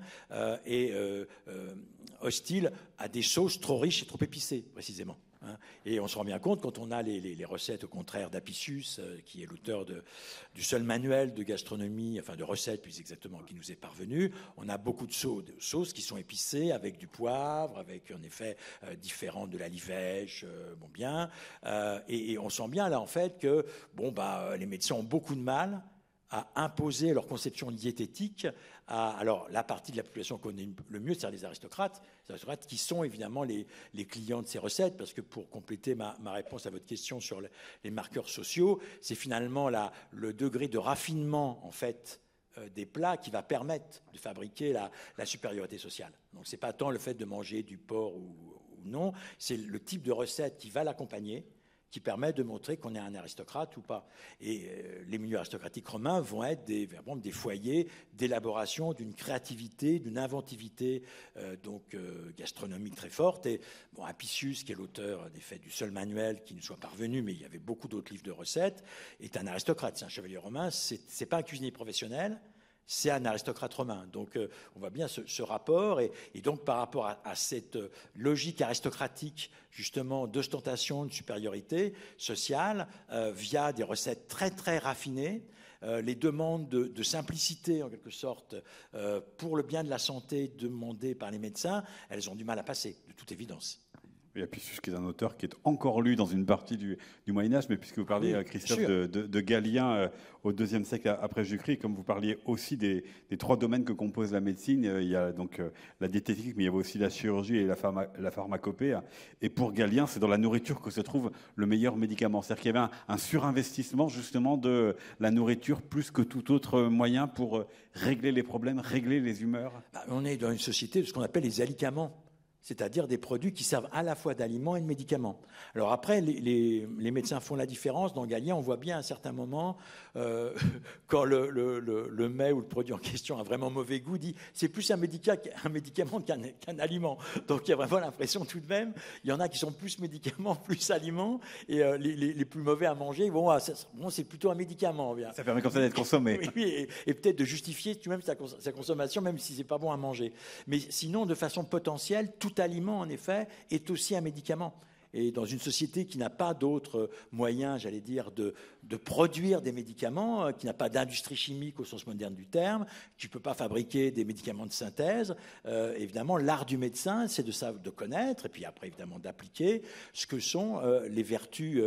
est hostile à des sauces trop riches et trop épicées, précisément. Hein. Et on se rend bien compte quand on a les, recettes, au contraire, d'Apicius, euh, qui est l'auteur du seul manuel de gastronomie, enfin de recettes plus exactement, qui nous est parvenu. On a beaucoup de, sauces qui sont épicées avec du poivre, avec en effet euh, différentes de la livèche, euh, bon bien. Et, et, on sent bien là en fait que bon bah les médecins ont beaucoup de mal à imposer leur conception diététique à alors, la partie de la population qu'on connaît le mieux, c'est les aristocrates, les aristocrates qui sont évidemment les, clients de ces recettes, parce que pour compléter ma, réponse à votre question sur les marqueurs sociaux, c'est finalement la, le degré de raffinement, en fait, euh, des plats qui va permettre de fabriquer la, la supériorité sociale. Donc, ce n'est pas tant le fait de manger du porc ou non, c'est le type de recette qui va l'accompagner qui permet de montrer qu'on est un aristocrate ou pas. Et euh, les milieux aristocratiques romains vont être des, des foyers d'élaboration d'une créativité, d'une inventivité euh, donc euh, gastronomique très forte. Et Apicius, qui est l'auteur des faits du seul manuel qui nous soit parvenu, mais il y avait beaucoup d'autres livres de recettes, est un aristocrate, c'est un chevalier romain. C'est pas un cuisinier professionnel c'est un aristocrate romain. Donc euh, on voit bien ce, rapport, et, donc par rapport à, cette euh, logique aristocratique, justement, d'ostentation, de supériorité sociale, euh, via des recettes très très raffinées, les demandes de, simplicité, en quelque sorte, pour le bien de la santé demandées par les médecins, elles ont du mal à passer, de toute évidence. Et puis, qui est un auteur qui est encore lu dans une partie du, Moyen Âge, mais puisque vous parliez, euh, Christophe, de, Galien euh, au deuxième siècle après Jésus-Christ, comme vous parliez aussi des, trois domaines que compose la médecine, euh, il y a donc la diététique, mais il y a aussi la chirurgie et la, la pharmacopée. Et pour Galien, c'est dans la nourriture que se trouve le meilleur médicament. C'est-à-dire qu'il y avait un, surinvestissement justement de la nourriture plus que tout autre moyen pour régler les problèmes, régler les humeurs. Bah, on est dans une société de ce qu'on appelle les alicaments c'est-à-dire des produits qui servent à la fois d'aliments et de médicaments. Alors après, les, médecins font la différence. Dans Galien, on voit bien à un certain moment, euh, quand le, le, mets ou le produit en question a vraiment mauvais goût, dit c'est plus un, médicament qu'un aliment. Donc il y a vraiment l'impression tout de même, il y en a qui sont plus médicaments, plus aliments, et euh, les, plus mauvais à manger, bon, ah, c'est plutôt un médicament. Bien. Ça permet comme ça d'être consommé. Oui, et, peut-être de justifier tout de même sa, sa consommation, même si c'est pas bon à manger. Mais sinon, de façon potentielle, tout tout aliment, en effet, est aussi un médicament. Et dans une société qui n'a pas d'autres moyens, j'allais dire, de, produire des médicaments, euh, qui n'a pas d'industrie chimique au sens moderne du terme, qui ne peut pas fabriquer des médicaments de synthèse, euh, évidemment, l'art du médecin, c'est de, de connaître, et puis après, évidemment, d'appliquer ce que sont euh, les vertus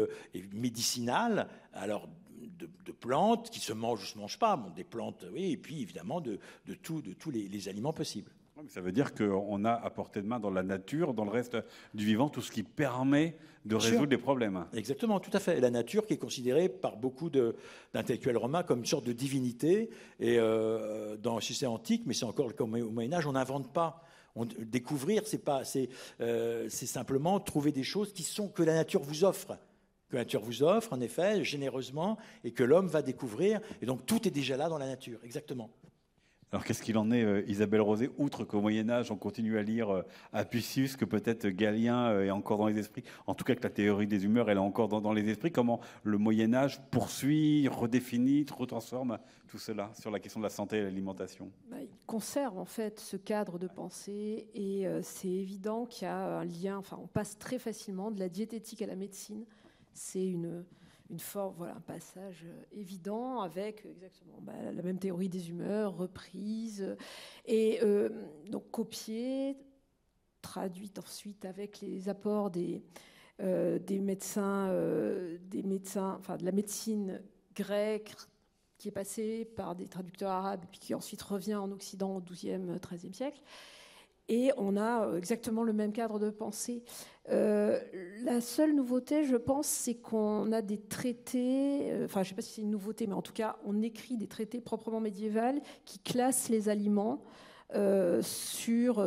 médicinales, alors de, plantes qui se mangent ou se mangent pas, bon, des plantes, oui, et puis évidemment de, de tous les aliments possibles. Ça veut dire qu'on a à portée de main dans la nature, dans le reste du vivant, tout ce qui permet de résoudre les problèmes. Exactement, tout à fait. La nature qui est considérée par beaucoup d'intellectuels romains comme une sorte de divinité. Et euh, dans le système antique, mais c'est encore comme au Moyen Âge, on n'invente pas. découvrir, c'est pas, euh, c'est simplement trouver des choses qui sont que la nature vous offre que la nature vous offre, en effet, généreusement, et que l'homme va découvrir. Et donc tout est déjà là dans la nature, exactement. Alors qu'est-ce qu'il en est, euh, Isabelle Rosé, outre qu'au Moyen Âge, on continue à lire euh, Apicius, que peut-être Galien euh, est encore dans les esprits, en tout cas que la théorie des humeurs, elle est encore dans, les esprits, comment le Moyen Âge poursuit, redéfinit, retransforme tout cela sur la question de la santé et l'alimentation? Bah, Il conserve en fait ce cadre de pensée et c'est évident qu'il y a un lien, enfin on passe très facilement de la diététique à la médecine, c'est une une forme, voilà, un passage euh, évident avec exactement bah, la même théorie des humeurs, reprise, et euh, donc copiée, traduite ensuite avec les apports des, euh, des médecins, des médecins, enfin de la médecine grecque qui est passée par des traducteurs arabes, puis qui ensuite revient en Occident au XIIe, XIIIe siècle. et on a exactement le même cadre de pensée. La seule nouveauté, je pense, c'est qu'on a des traités, enfin je ne sais pas si c'est une nouveauté, mais en tout cas, on écrit des traités proprement médiévaux qui classent les aliments sur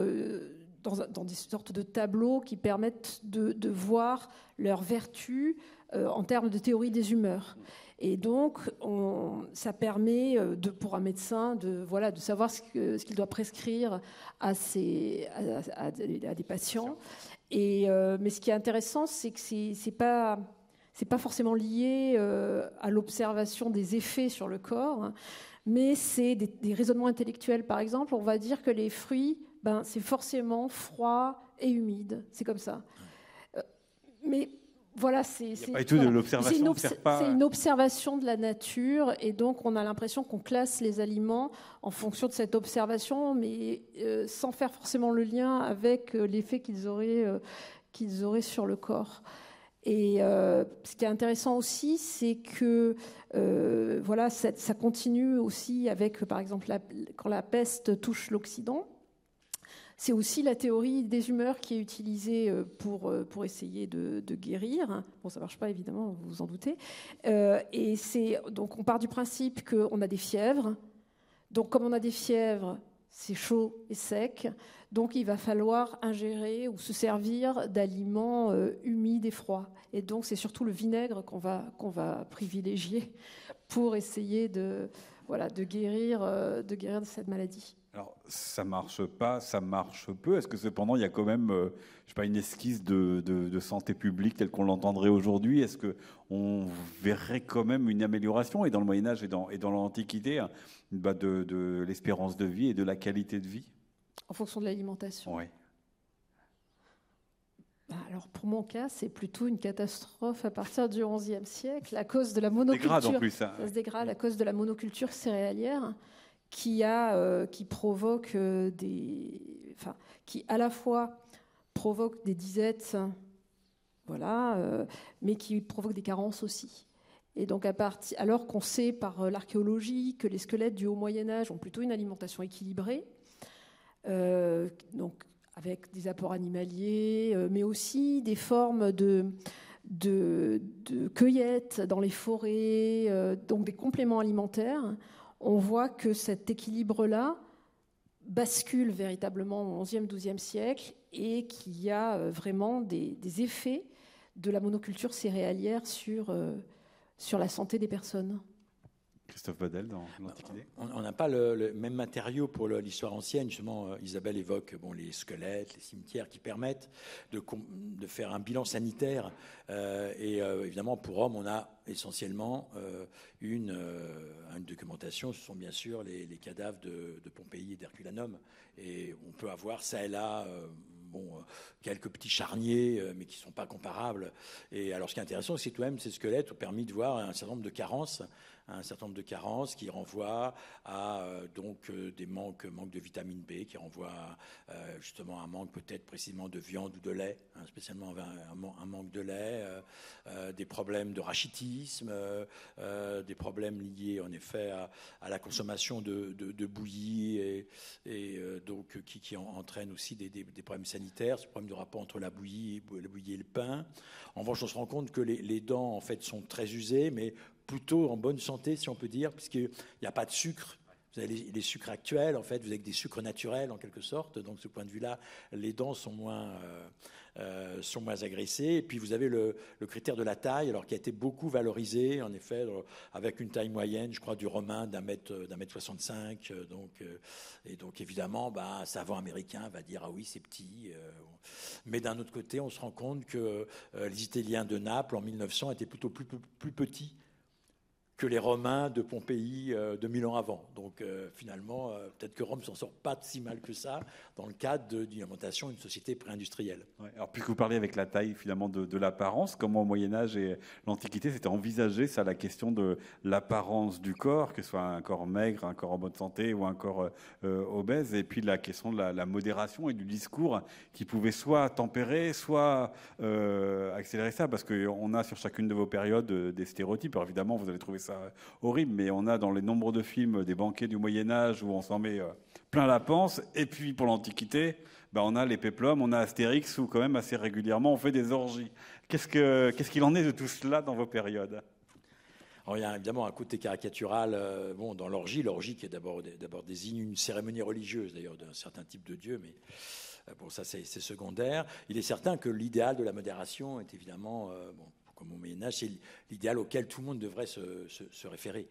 dans, des sortes de tableaux qui permettent de, voir leurs vertus euh, en termes de théorie des humeurs. Et donc, ça permet euh, pour un médecin de, savoir ce, qu'il doit prescrire à, des patients. Euh, mais ce qui est intéressant, c'est que ce n'est pas, pas forcément lié à l'observation des effets sur le corps, hein, mais c'est des, des, raisonnements intellectuels. Par exemple, on va dire que les fruits ben, c'est forcément froid et humide. C'est comme ça. Euh, mais voilà, c'est une, une, observation de la nature, et donc on a l'impression qu'on classe les aliments en fonction de cette observation, mais euh, sans faire forcément le lien avec euh, l'effet qu'ils auraient, qu'ils auraient sur le corps. Et ce qui est intéressant aussi, c'est que voilà, ça, ça, continue aussi avec, par exemple, la, quand la peste touche l'Occident. C'est aussi la théorie des humeurs qui est utilisée euh, pour, euh, pour essayer de, guérir. Bon, ça ne marche pas, évidemment, vous vous en doutez. Euh, et c'est, donc, on part du principe qu'on a des fièvres. Donc, comme on a des fièvres, c'est chaud et sec. Donc, il va falloir ingérer ou se servir d'aliments humides et froids. Et donc, c'est surtout le vinaigre qu'on va, va privilégier pour essayer de, voilà, de, guérir, de guérir de cette maladie. Alors, ça marche pas, ça marche peu. Est-ce que cependant, il y a quand même, euh, je sais pas, une esquisse de, santé publique telle qu'on l'entendrait aujourd'hui? Est-ce que on verrait quand même une amélioration? Et dans le Moyen Âge et dans, et dans l'Antiquité hein, bah, de, l'espérance de vie et de la qualité de vie? En fonction de l'alimentation. Oui. Bah, alors pour mon cas, c'est plutôt une catastrophe à partir du XIe siècle à cause de la monoculture. Ça se dégrade en plus. Hein. Ça se dégrade à cause de la monoculture céréalière qui, a, euh, qui provoque euh, des, enfin, qui à la fois provoque des disettes, voilà, euh, mais qui provoque des carences aussi. Et donc, à partir, alors qu'on sait par l'archéologie que les squelettes du Haut Moyen Âge ont plutôt une alimentation équilibrée, donc avec des apports animaliers, mais aussi des formes de, de, de cueillette dans les forêts, donc des compléments alimentaires on voit que cet équilibre-là bascule véritablement au XIe, XIIe siècle et qu'il y a euh, vraiment des, effets de la monoculture céréalière sur, euh, sur la santé des personnes. Christophe Badel dans l'Antiquité On n'a pas le, même matériau pour l'histoire ancienne. Justement, euh, Isabelle évoque bon, les squelettes, les cimetières qui permettent de, de faire un bilan sanitaire. Euh, et euh, évidemment, pour Rome, on a essentiellement une, une, documentation. Ce sont bien sûr les, cadavres de, de, Pompéi et d'Herculanum. Et on peut avoir ça et là. Bon, quelques petits charniers, mais qui ne sont pas comparables. Et alors, ce qui est intéressant, c'est que tout de même ces squelettes ont permis de voir un certain nombre de carences un certain nombre de carences qui renvoient à euh, donc euh, des manques, manque de vitamine B, qui renvoient à, euh, justement un manque peut-être précisément de viande ou de lait, hein, spécialement un, manque de lait, des problèmes de rachitisme, des problèmes liés en effet à, la consommation de, de, bouillie et, donc qui, qui entraînent aussi des, des, problèmes sanitaires, ce problème de rapport entre la bouillie, la bouillie et le pain. En revanche, on se rend compte que les, les dents en fait sont très usées, mais plutôt en bonne santé, si on peut dire, puisqu'il n'y a pas de sucre. Vous avez les, sucres actuels, en fait, vous avez des sucres naturels en quelque sorte. Donc, de ce point de vue-là, les dents sont moins, euh, euh, sont moins agressées. Et puis, vous avez le, critère de la taille, alors qui a été beaucoup valorisé, en effet, avec une taille moyenne, je crois, du romain d'un mètre, d'un mètre 65. Donc, euh, et donc, évidemment, bah, un savant américain va dire ah oui, c'est petit. mais d'un autre côté, on se rend compte que les Italiens de Naples en 1900 étaient plutôt plus, plus petits que les Romains de Pompéi euh, de mille ans avant. Donc euh, finalement, euh, peut-être que Rome s'en sort pas si mal que ça dans le cadre d'une alimentation d'une société pré-industrielle. alors puisque vous parlez avec la taille finalement de, l'apparence, comment au Moyen Âge et l'Antiquité c'était envisagé ça la question de l'apparence du corps, que ce soit un corps maigre, un corps en bonne santé ou un corps obèse, et puis la question de la, modération et du discours qui pouvait soit tempérer, soit accélérer ça, parce qu'on a sur chacune de vos périodes des stéréotypes. Évidemment, vous allez trouver horrible, mais on a dans les nombreux de films des banquets du Moyen Âge où on s'en met euh, plein la panse, et puis pour l'Antiquité, ben, on a les péplums, on a Astérix, où quand même assez régulièrement on fait des orgies. Qu'est-ce qu'il en est de tout cela dans vos périodes? Il y a évidemment un côté caricatural euh, bon, dans l'orgie. L'orgie qui est d'abord désigne une cérémonie religieuse, d'ailleurs, d'un certain type de dieu, mais euh, bon, ça c'est secondaire. Il est certain que l'idéal de la modération est évidemment, euh, bon, comme au Moyen Âge, c'est l'idéal auquel tout le monde devrait se, se, référer.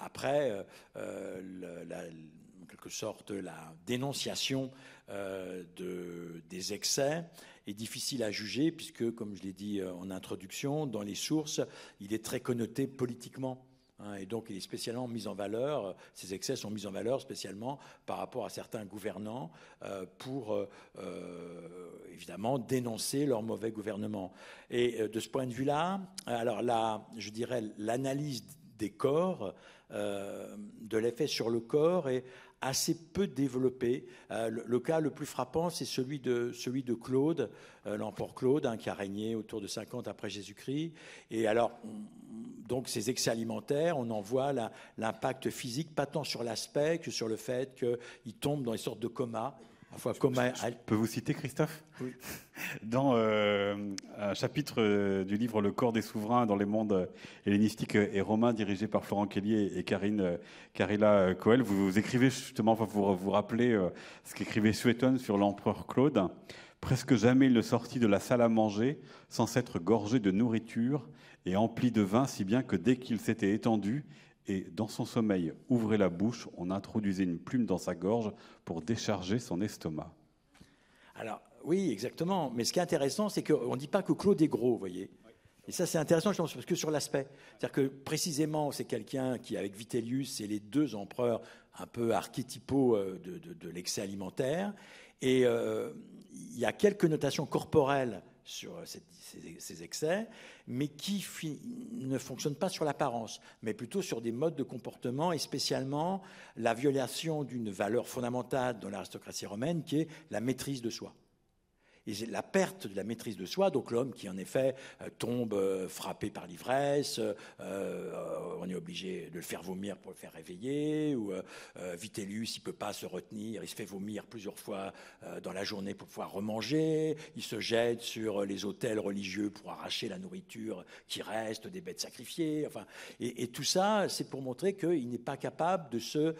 après, la, en quelque sorte, la dénonciation de, des excès est difficile à juger puisque, comme je l'ai dit euh, en introduction, dans les sources, il est très connoté politiquement. Hein, et donc, il est spécialement mis en valeur, ces excès sont mis en valeur spécialement par rapport à certains gouvernants euh, pour, euh, évidemment, dénoncer leur mauvais gouvernement. Et de ce point de vue-là, alors là, je dirais, l'analyse des corps, de l'effet sur le corps est assez peu développé. Euh, le, cas le plus frappant, c'est celui de, celui de Claude, euh, l'empereur Claude, hein, qui a régné autour de 50 après Jésus-Christ. Et alors, donc, ces excès alimentaires, on en voit l'impact physique, pas tant sur l'aspect que sur le fait qu'il tombe dans une sorte de coma je, peux vous citer, Christophe oui. Dans euh, un chapitre euh, du livre Le corps des souverains dans les mondes hellénistiques et romains, dirigé par Florent Kelly et Karine Carilla Coel, vous, écrivez justement, vous vous rappelez euh, ce qu'écrivait Suétone sur l'empereur Claude. Presque jamais il ne sortit de la salle à manger sans s'être gorgé de nourriture et empli de vin, si bien que dès qu'il s'était étendu, et dans son sommeil ouvrait la bouche, on introduisait une plume dans sa gorge pour décharger son estomac. Alors oui, exactement. Mais ce qui est intéressant, c'est qu'on ne dit pas que Claude est gros, vous voyez. Et ça, c'est intéressant, je pense, parce que sur l'aspect. C'est-à-dire que précisément, c'est quelqu'un qui, avec Vitellius, c'est les deux empereurs un peu archétypaux euh, de, l'excès alimentaire. Et euh, il y a quelques notations corporelles sur ces, excès, mais qui ne fonctionnent pas sur l'apparence, mais plutôt sur des modes de comportement, et spécialement la violation d'une valeur fondamentale dans l'aristocratie romaine, qui est la maîtrise de soi et la perte de la maîtrise de soi, donc l'homme qui en effet euh, tombe euh, frappé par l'ivresse, euh, on est obligé de le faire vomir pour le faire réveiller, ou Vitellius, il peut pas se retenir, il se fait vomir plusieurs fois dans la journée pour pouvoir remanger, il se jette sur les hôtels religieux pour arracher la nourriture qui reste des bêtes sacrifiées, enfin, et, tout ça, c'est pour montrer qu'il n'est pas capable de se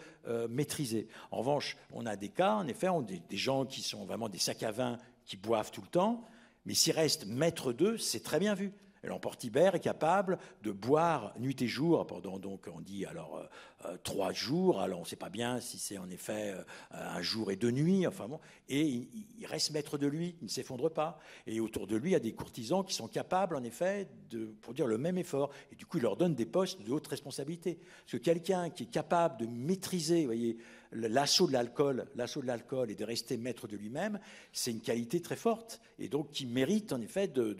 maîtriser. En revanche, on a des cas, en effet, on des, des gens qui sont vraiment des sacs à vin qui boivent tout le temps, mais s'ils restent maîtres d'eux, c'est très bien vu. L'empereur Tibère est capable de boire nuit et jour pendant donc on dit alors euh, euh, trois jours. Alors on ne sait pas bien si c'est en effet euh, un jour et deux nuits. Enfin bon, et il, reste maître de lui, il ne s'effondre pas. Et autour de lui, il y a des courtisans qui sont capables en effet de produire le même effort. Et du coup, il leur donne des postes de haute responsabilité. Parce que quelqu'un qui est capable de maîtriser, vous voyez, l'assaut de l'alcool, l'assaut de l'alcool et de rester maître de lui-même, c'est une qualité très forte et donc qui mérite en effet de,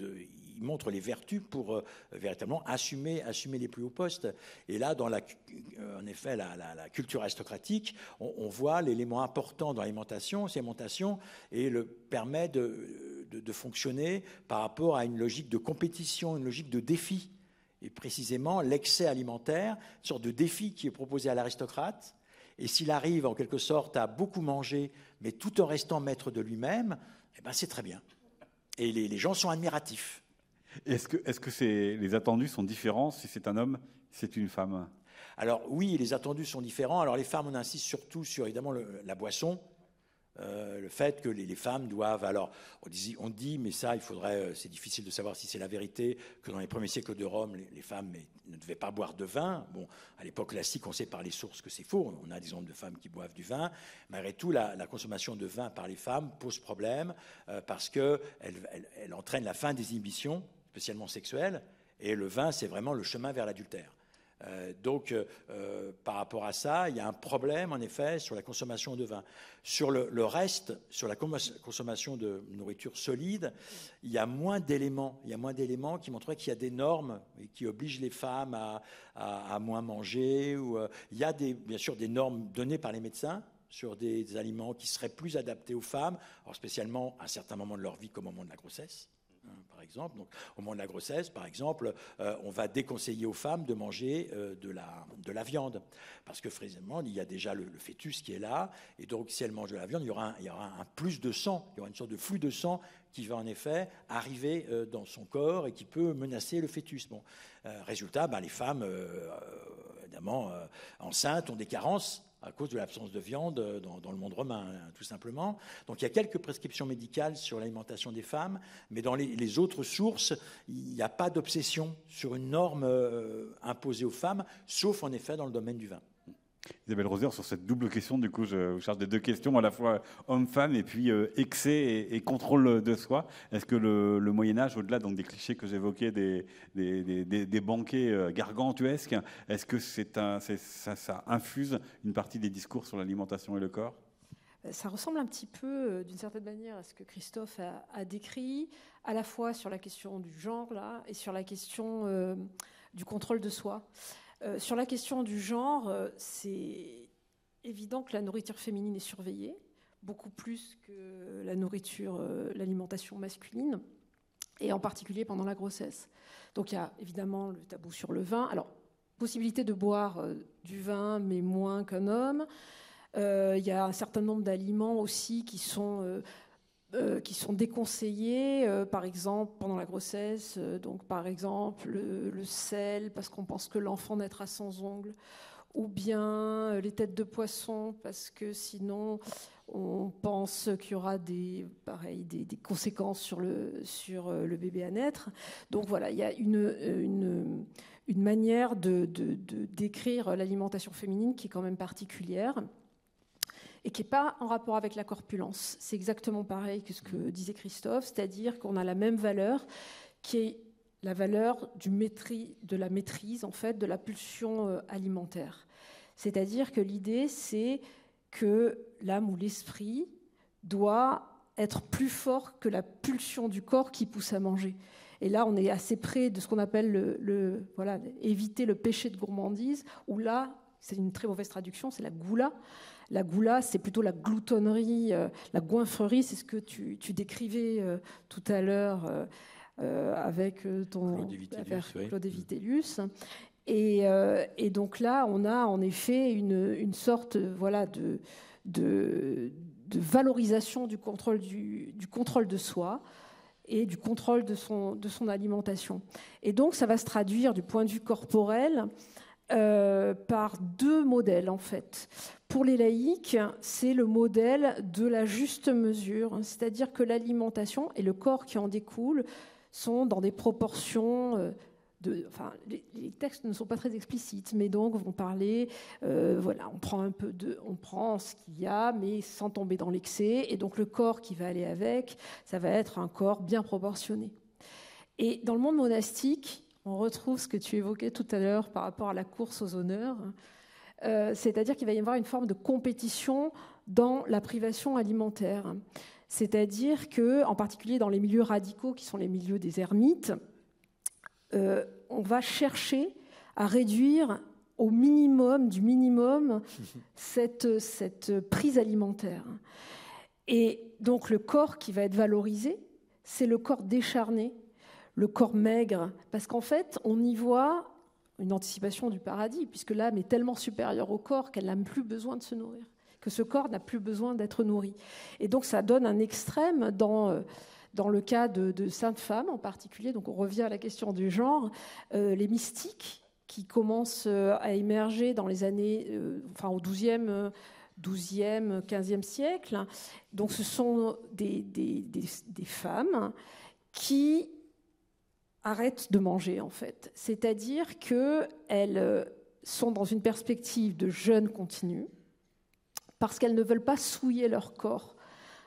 il montre les vertus pour euh, véritablement assumer, assumer les plus hauts postes. Et là, dans la, euh, en effet, la, culture aristocratique, on, voit l'élément important dans l'alimentation, c'est l'alimentation, et le permet de, de, fonctionner par rapport à une logique de compétition, une logique de défi. Et précisément, l'excès alimentaire, une sorte de défi qui est proposé à l'aristocrate, et s'il arrive en quelque sorte à beaucoup manger, mais tout en restant maître de lui-même, eh ben c'est très bien. Et les, gens sont admiratifs. Est-ce que, est-ce que les attendus sont différents si c'est un homme, c'est une femme? Alors oui, les attendus sont différents. Alors les femmes, on insiste surtout sur évidemment la boisson, euh, le fait que les, femmes doivent. Alors, on dit, mais ça, il faudrait. Euh, c'est difficile de savoir si c'est la vérité que dans les premiers siècles de Rome, les, femmes ne devaient pas boire de vin. Bon, à l'époque classique, on sait par les sources que c'est faux. On a des hommes de femmes qui boivent du vin. Malgré tout, la, consommation de vin par les femmes pose problème euh, parce que elle entraîne la fin des inhibitions, spécialement sexuelles. Et le vin, c'est vraiment le chemin vers l'adultère. Euh, donc, euh, euh, par rapport à ça, il y a un problème, en effet, sur la consommation de vin. Sur le, reste, sur la consommation de nourriture solide, il y a moins d'éléments. Il y a moins d'éléments qui montrent qu'il y a des normes et qui obligent les femmes à, moins manger. Ou, il y a des, bien sûr des normes données par les médecins sur des, aliments qui seraient plus adaptés aux femmes, alors spécialement à certains moments de leur vie comme au moment de la grossesse. Hein, par exemple, au moment de la grossesse, par exemple, euh, on va déconseiller aux femmes de manger euh, de, la, de la viande. Parce que, fréquemment, il y a déjà le, fœtus qui est là. Et donc, si elle mange de la viande, il y, aura un, plus de sang. Il y aura une sorte de flux de sang qui va en effet arriver euh, dans son corps et qui peut menacer le fœtus. Bon, résultat, ben, les femmes, évidemment, enceintes ont des carences à cause de l'absence de viande dans, le monde romain, hein, tout simplement. Donc il y a quelques prescriptions médicales sur l'alimentation des femmes, mais dans les, autres sources, il n'y a pas d'obsession sur une norme euh, imposée aux femmes, sauf en effet dans le domaine du vin. Isabelle Roser, sur cette double question, du coup, je vous charge des deux questions, à la fois homme-femme et puis euh, excès et, contrôle de soi. Est-ce que le, Moyen-Âge, au-delà donc, des clichés que j'évoquais, des, des, banquets euh, gargantuesques, est-ce que c'est un, ça, infuse une partie des discours sur l'alimentation et le corps? Ça ressemble un petit peu, euh, d'une certaine manière, à ce que Christophe a, décrit, à la fois sur la question du genre là et sur la question du contrôle de soi. Euh, sur la question du genre, euh, c'est évident que la nourriture féminine est surveillée, beaucoup plus que la nourriture, euh, l'alimentation masculine, et en particulier pendant la grossesse. Donc il y a évidemment le tabou sur le vin. Alors, possibilité de boire du vin, mais moins qu'un homme. Il y a un certain nombre d'aliments aussi qui sont euh, qui sont déconseillés, euh, par exemple pendant la grossesse, euh, donc par exemple le, sel parce qu'on pense que l'enfant naîtra sans ongles, ou bien les têtes de poisson parce que sinon on pense qu'il y aura des, pareil, des, conséquences sur le, sur le bébé à naître. Donc voilà, il y a une, une, une manière de, de décrire l'alimentation féminine qui est quand même particulière et qui n'est pas en rapport avec la corpulence. C'est exactement pareil que ce que disait Christophe, c'est-à-dire qu'on a la même valeur qui est la valeur du de la maîtrise en fait de la pulsion euh, alimentaire. C'est-à-dire que l'idée c'est que l'âme ou l'esprit doit être plus fort que la pulsion du corps qui pousse à manger. Et là, on est assez près de ce qu'on appelle le, voilà, éviter le péché de gourmandise, où là, c'est une très mauvaise traduction, c'est la goula. La goula, c'est plutôt la gloutonnerie, euh, la goinfrerie, c'est ce que tu, décrivais euh, tout à l'heure euh, avec ton Claude Vitellus. Et, donc là, on a en effet une, sorte voilà, de, de, valorisation du contrôle, du, contrôle de soi et du contrôle de son, de son alimentation. Et donc, ça va se traduire du point de vue corporel euh, par deux modèles en fait. Pour les laïcs, c'est le modèle de la juste mesure, c'est-à-dire que l'alimentation et le corps qui en découle sont dans des proportions. Euh, de, enfin, les, textes ne sont pas très explicites, mais donc vont parler, euh, voilà, on prend un peu de, on prend ce qu'il y a, mais sans tomber dans l'excès, et donc le corps qui va aller avec, ça va être un corps bien proportionné. Et dans le monde monastique, on retrouve ce que tu évoquais tout à l'heure par rapport à la course aux honneurs. Euh, c'est-à-dire qu'il va y avoir une forme de compétition dans la privation alimentaire. C'est-à-dire que, en particulier dans les milieux radicaux, qui sont les milieux des ermites, euh, on va chercher à réduire au minimum du minimum cette, cette prise alimentaire. Et donc le corps qui va être valorisé, c'est le corps décharné le corps maigre, parce qu'en fait, on y voit une anticipation du paradis, puisque l'âme est tellement supérieure au corps qu'elle n'a plus besoin de se nourrir, que ce corps n'a plus besoin d'être nourri. Et donc ça donne un extrême dans, euh, dans le cas de, saintes femmes en particulier, donc on revient à la question du genre, euh, les mystiques qui commencent euh, à émerger dans les années, enfin au 12e, 12e, 15e siècle. Donc ce sont des, des, des femmes qui arrêtent de manger, en fait. C'est-à-dire qu'elles euh, sont dans une perspective de jeûne continu, parce qu'elles ne veulent pas souiller leur corps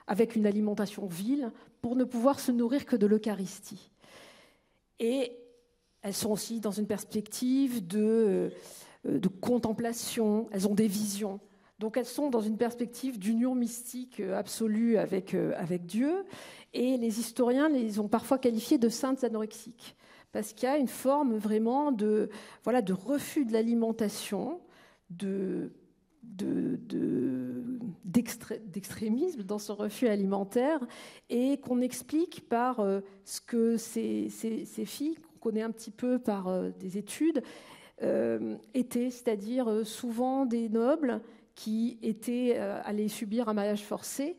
avec une alimentation vile pour ne pouvoir se nourrir que de l'Eucharistie. Et elles sont aussi dans une perspective de, euh, de contemplation, elles ont des visions. Donc elles sont dans une perspective d'union mystique euh, absolue avec, avec Dieu. Et les historiens les ont parfois qualifiées de saintes anorexiques, parce qu'il y a une forme vraiment de, voilà, de refus de l'alimentation, de, d'extrémisme dans ce refus alimentaire et qu'on explique par euh, ce que ces, filles, qu'on connaît un petit peu par euh, des études, euh, étaient, c'est-à-dire souvent des nobles qui étaient allés subir un mariage forcé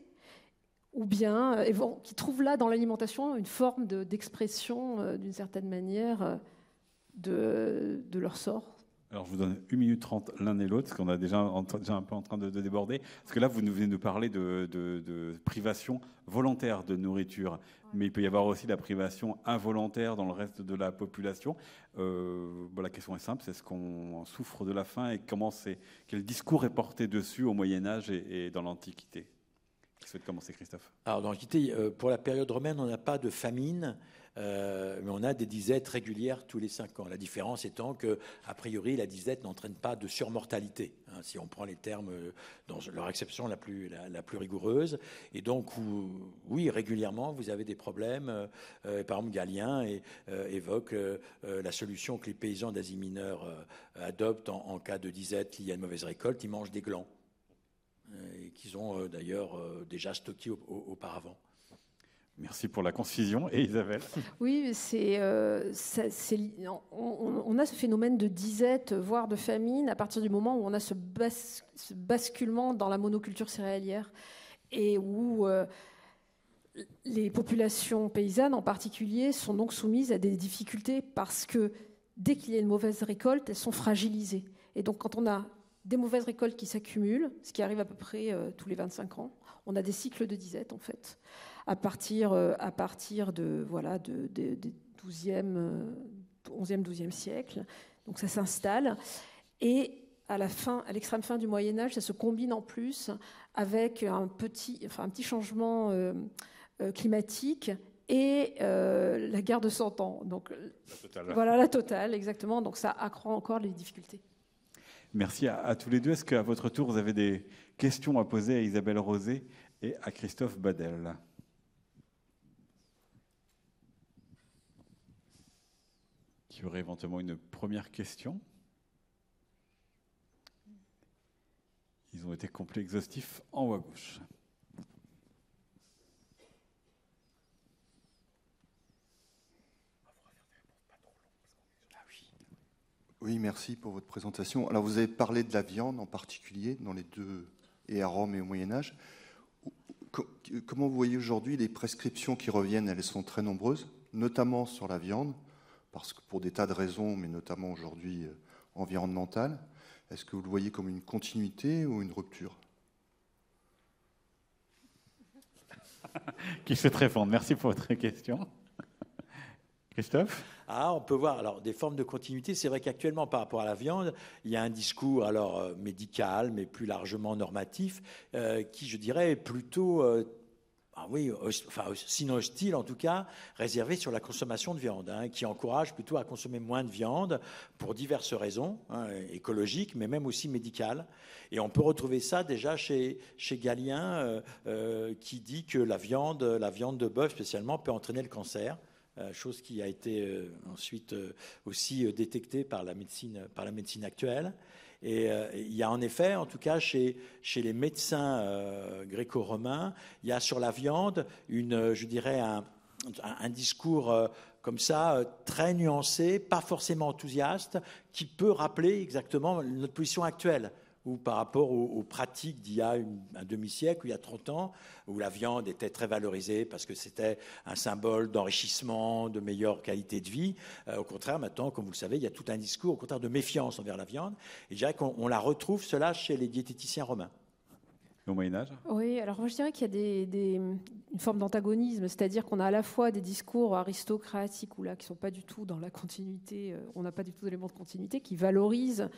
ou bien qui trouvent là dans l'alimentation une forme d'expression d'une certaine manière de, de leur sort. Alors, je vous donne une minute trente l'un et l'autre, parce qu'on a déjà, un peu en train de, déborder. Parce que là, vous venez de nous parler de, privation volontaire de nourriture. Mais il peut y avoir aussi la privation involontaire dans le reste de la population. Euh, la question est simple c'est ce qu'on souffre de la faim et comment quel discours est porté dessus au Moyen-Âge et, dans l'Antiquité? Qui souhaite commencer, Christophe? Alors, dans l'Antiquité, euh, pour la période romaine, on n'a pas de famine. Euh, mais on a des disettes régulières tous les cinq ans. La différence étant que, a priori, la disette n'entraîne pas de surmortalité, hein, si on prend les termes euh, dans leur acception la plus, rigoureuse. Et donc, oui, régulièrement, vous avez des problèmes. Euh, par exemple, Galien évoque la solution que les paysans d'Asie mineure adoptent en, cas de disette liée à une mauvaise récolte. Ils mangent des glands, et qu'ils ont d'ailleurs déjà stockés auparavant. Merci pour la concision. Et Isabelle Oui, euh, on, a ce phénomène de disette, voire de famine, à partir du moment où on a ce, basculement dans la monoculture céréalière et où euh, les populations paysannes en particulier sont donc soumises à des difficultés parce que dès qu'il y a une mauvaise récolte, elles sont fragilisées. Et donc quand on a des mauvaises récoltes qui s'accumulent, ce qui arrive à peu près euh, tous les 25 ans, on a des cycles de disette en fait à partir, euh, à partir de, voilà, de, 12e, 11e, 12e siècle. Donc ça s'installe. Et à la fin, à l'extrême fin du Moyen Âge, ça se combine en plus avec un petit, enfin un petit changement euh, euh, climatique et la guerre de Cent Ans. Donc voilà la totale, exactement. Donc ça accroît encore les difficultés. Merci à, à tous les deux. Est-ce qu'à votre tour, vous avez des questions à poser à Isabelle Rosé et à Christophe Badel? Y aurait éventuellement une première question? Ils ont été complets exhaustifs en haut à gauche. Oui, merci pour votre présentation. Alors, vous avez parlé de la viande en particulier dans les deux, et à Rome et au Moyen Âge. Comment vous voyez aujourd'hui les prescriptions qui reviennent? Elles sont très nombreuses, notamment sur la viande parce que pour des tas de raisons, mais notamment aujourd'hui euh, environnementales. Est-ce que vous le voyez comme une continuité ou une rupture? Qui fait répondre Merci pour votre question. Christophe? Ah, on peut voir alors des formes de continuité. C'est vrai qu'actuellement, par rapport à la viande, il y a un discours alors euh, médical, mais plus largement normatif, euh, qui, je dirais, est plutôt ah oui, enfin, sinon hostile en tout cas, réservé sur la consommation de viande, hein, qui encourage plutôt à consommer moins de viande pour diverses raisons, hein, écologiques, mais même aussi médicales. Et on peut retrouver ça déjà chez, chez Galien, euh, euh, qui dit que la viande, la viande de bœuf spécialement, peut entraîner le cancer. Euh, chose qui a été ensuite aussi détectée par la médecine, par la médecine actuelle. Et euh, il y a en effet, en tout cas chez, les médecins euh, gréco-romains, il y a sur la viande, une, je dirais, un, discours euh, comme ça, très nuancé, pas forcément enthousiaste, qui peut rappeler exactement notre position actuelle ou par rapport aux, pratiques d'il y a un demi-siècle, il y a 30 ans, où la viande était très valorisée parce que c'était un symbole d'enrichissement, de meilleure qualité de vie. Euh, au contraire, maintenant, comme vous le savez, il y a tout un discours, au contraire, de méfiance envers la viande. Et je dirais qu'on la retrouve, cela, chez les diététiciens romains. Au Moyen Âge Oui, alors moi je dirais qu'il y a des, une forme d'antagonisme, c'est-à-dire qu'on a à la fois des discours aristocratiques ou là qui ne sont pas du tout dans la continuité, euh, on n'a pas du tout d'éléments de continuité, qui valorisent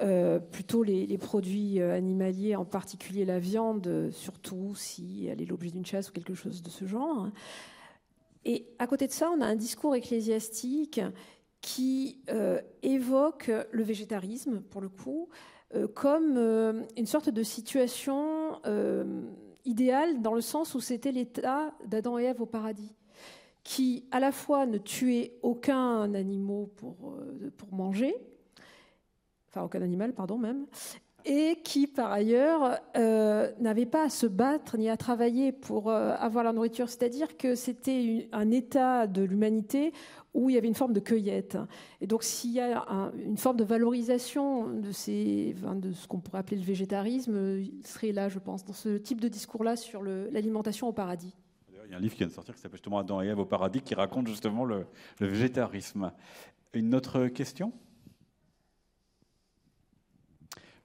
euh, plutôt les, produits euh, animaliers, en particulier la viande, surtout si elle est l'objet d'une chasse ou quelque chose de ce genre. Et à côté de ça, on a un discours ecclésiastique qui euh, évoque le végétarisme, pour le coup, comme une sorte de situation idéale dans le sens où c'était l'état d'Adam et Ève au paradis qui à la fois ne tuait aucun animal pour manger, enfin aucun animal, pardon même, et qui, par ailleurs, euh, n'avaient pas à se battre ni à travailler pour euh, avoir la nourriture. C'est-à-dire que c'était un état de l'humanité où il y avait une forme de cueillette. Et donc, s'il y a une forme de valorisation de, ce qu'on pourrait appeler le végétarisme, il serait là, je pense, dans ce type de discours-là sur l'alimentation au paradis. Il y a un livre qui vient de sortir qui s'appelle justement Adam et Ève au paradis qui raconte justement le végétarisme. Une autre question?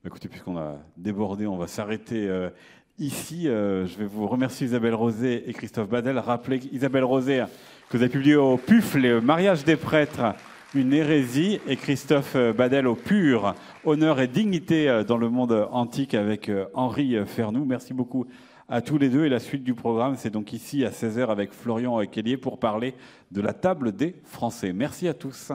Écoutez, puisqu'on a débordé, on va s'arrêter euh, ici. Euh, je vais vous remercier Isabelle Rosé et Christophe Badel. Rappelez Isabelle Rosé que vous avez publié au PUF, Le mariage des prêtres, une hérésie, et Christophe Badel au PUR, honneur et dignité dans le monde antique avec Henri Fernoux. Merci beaucoup à tous les deux. Et la suite du programme, c'est donc ici à 16h avec Florian Kellier pour parler de la table des Français. Merci à tous.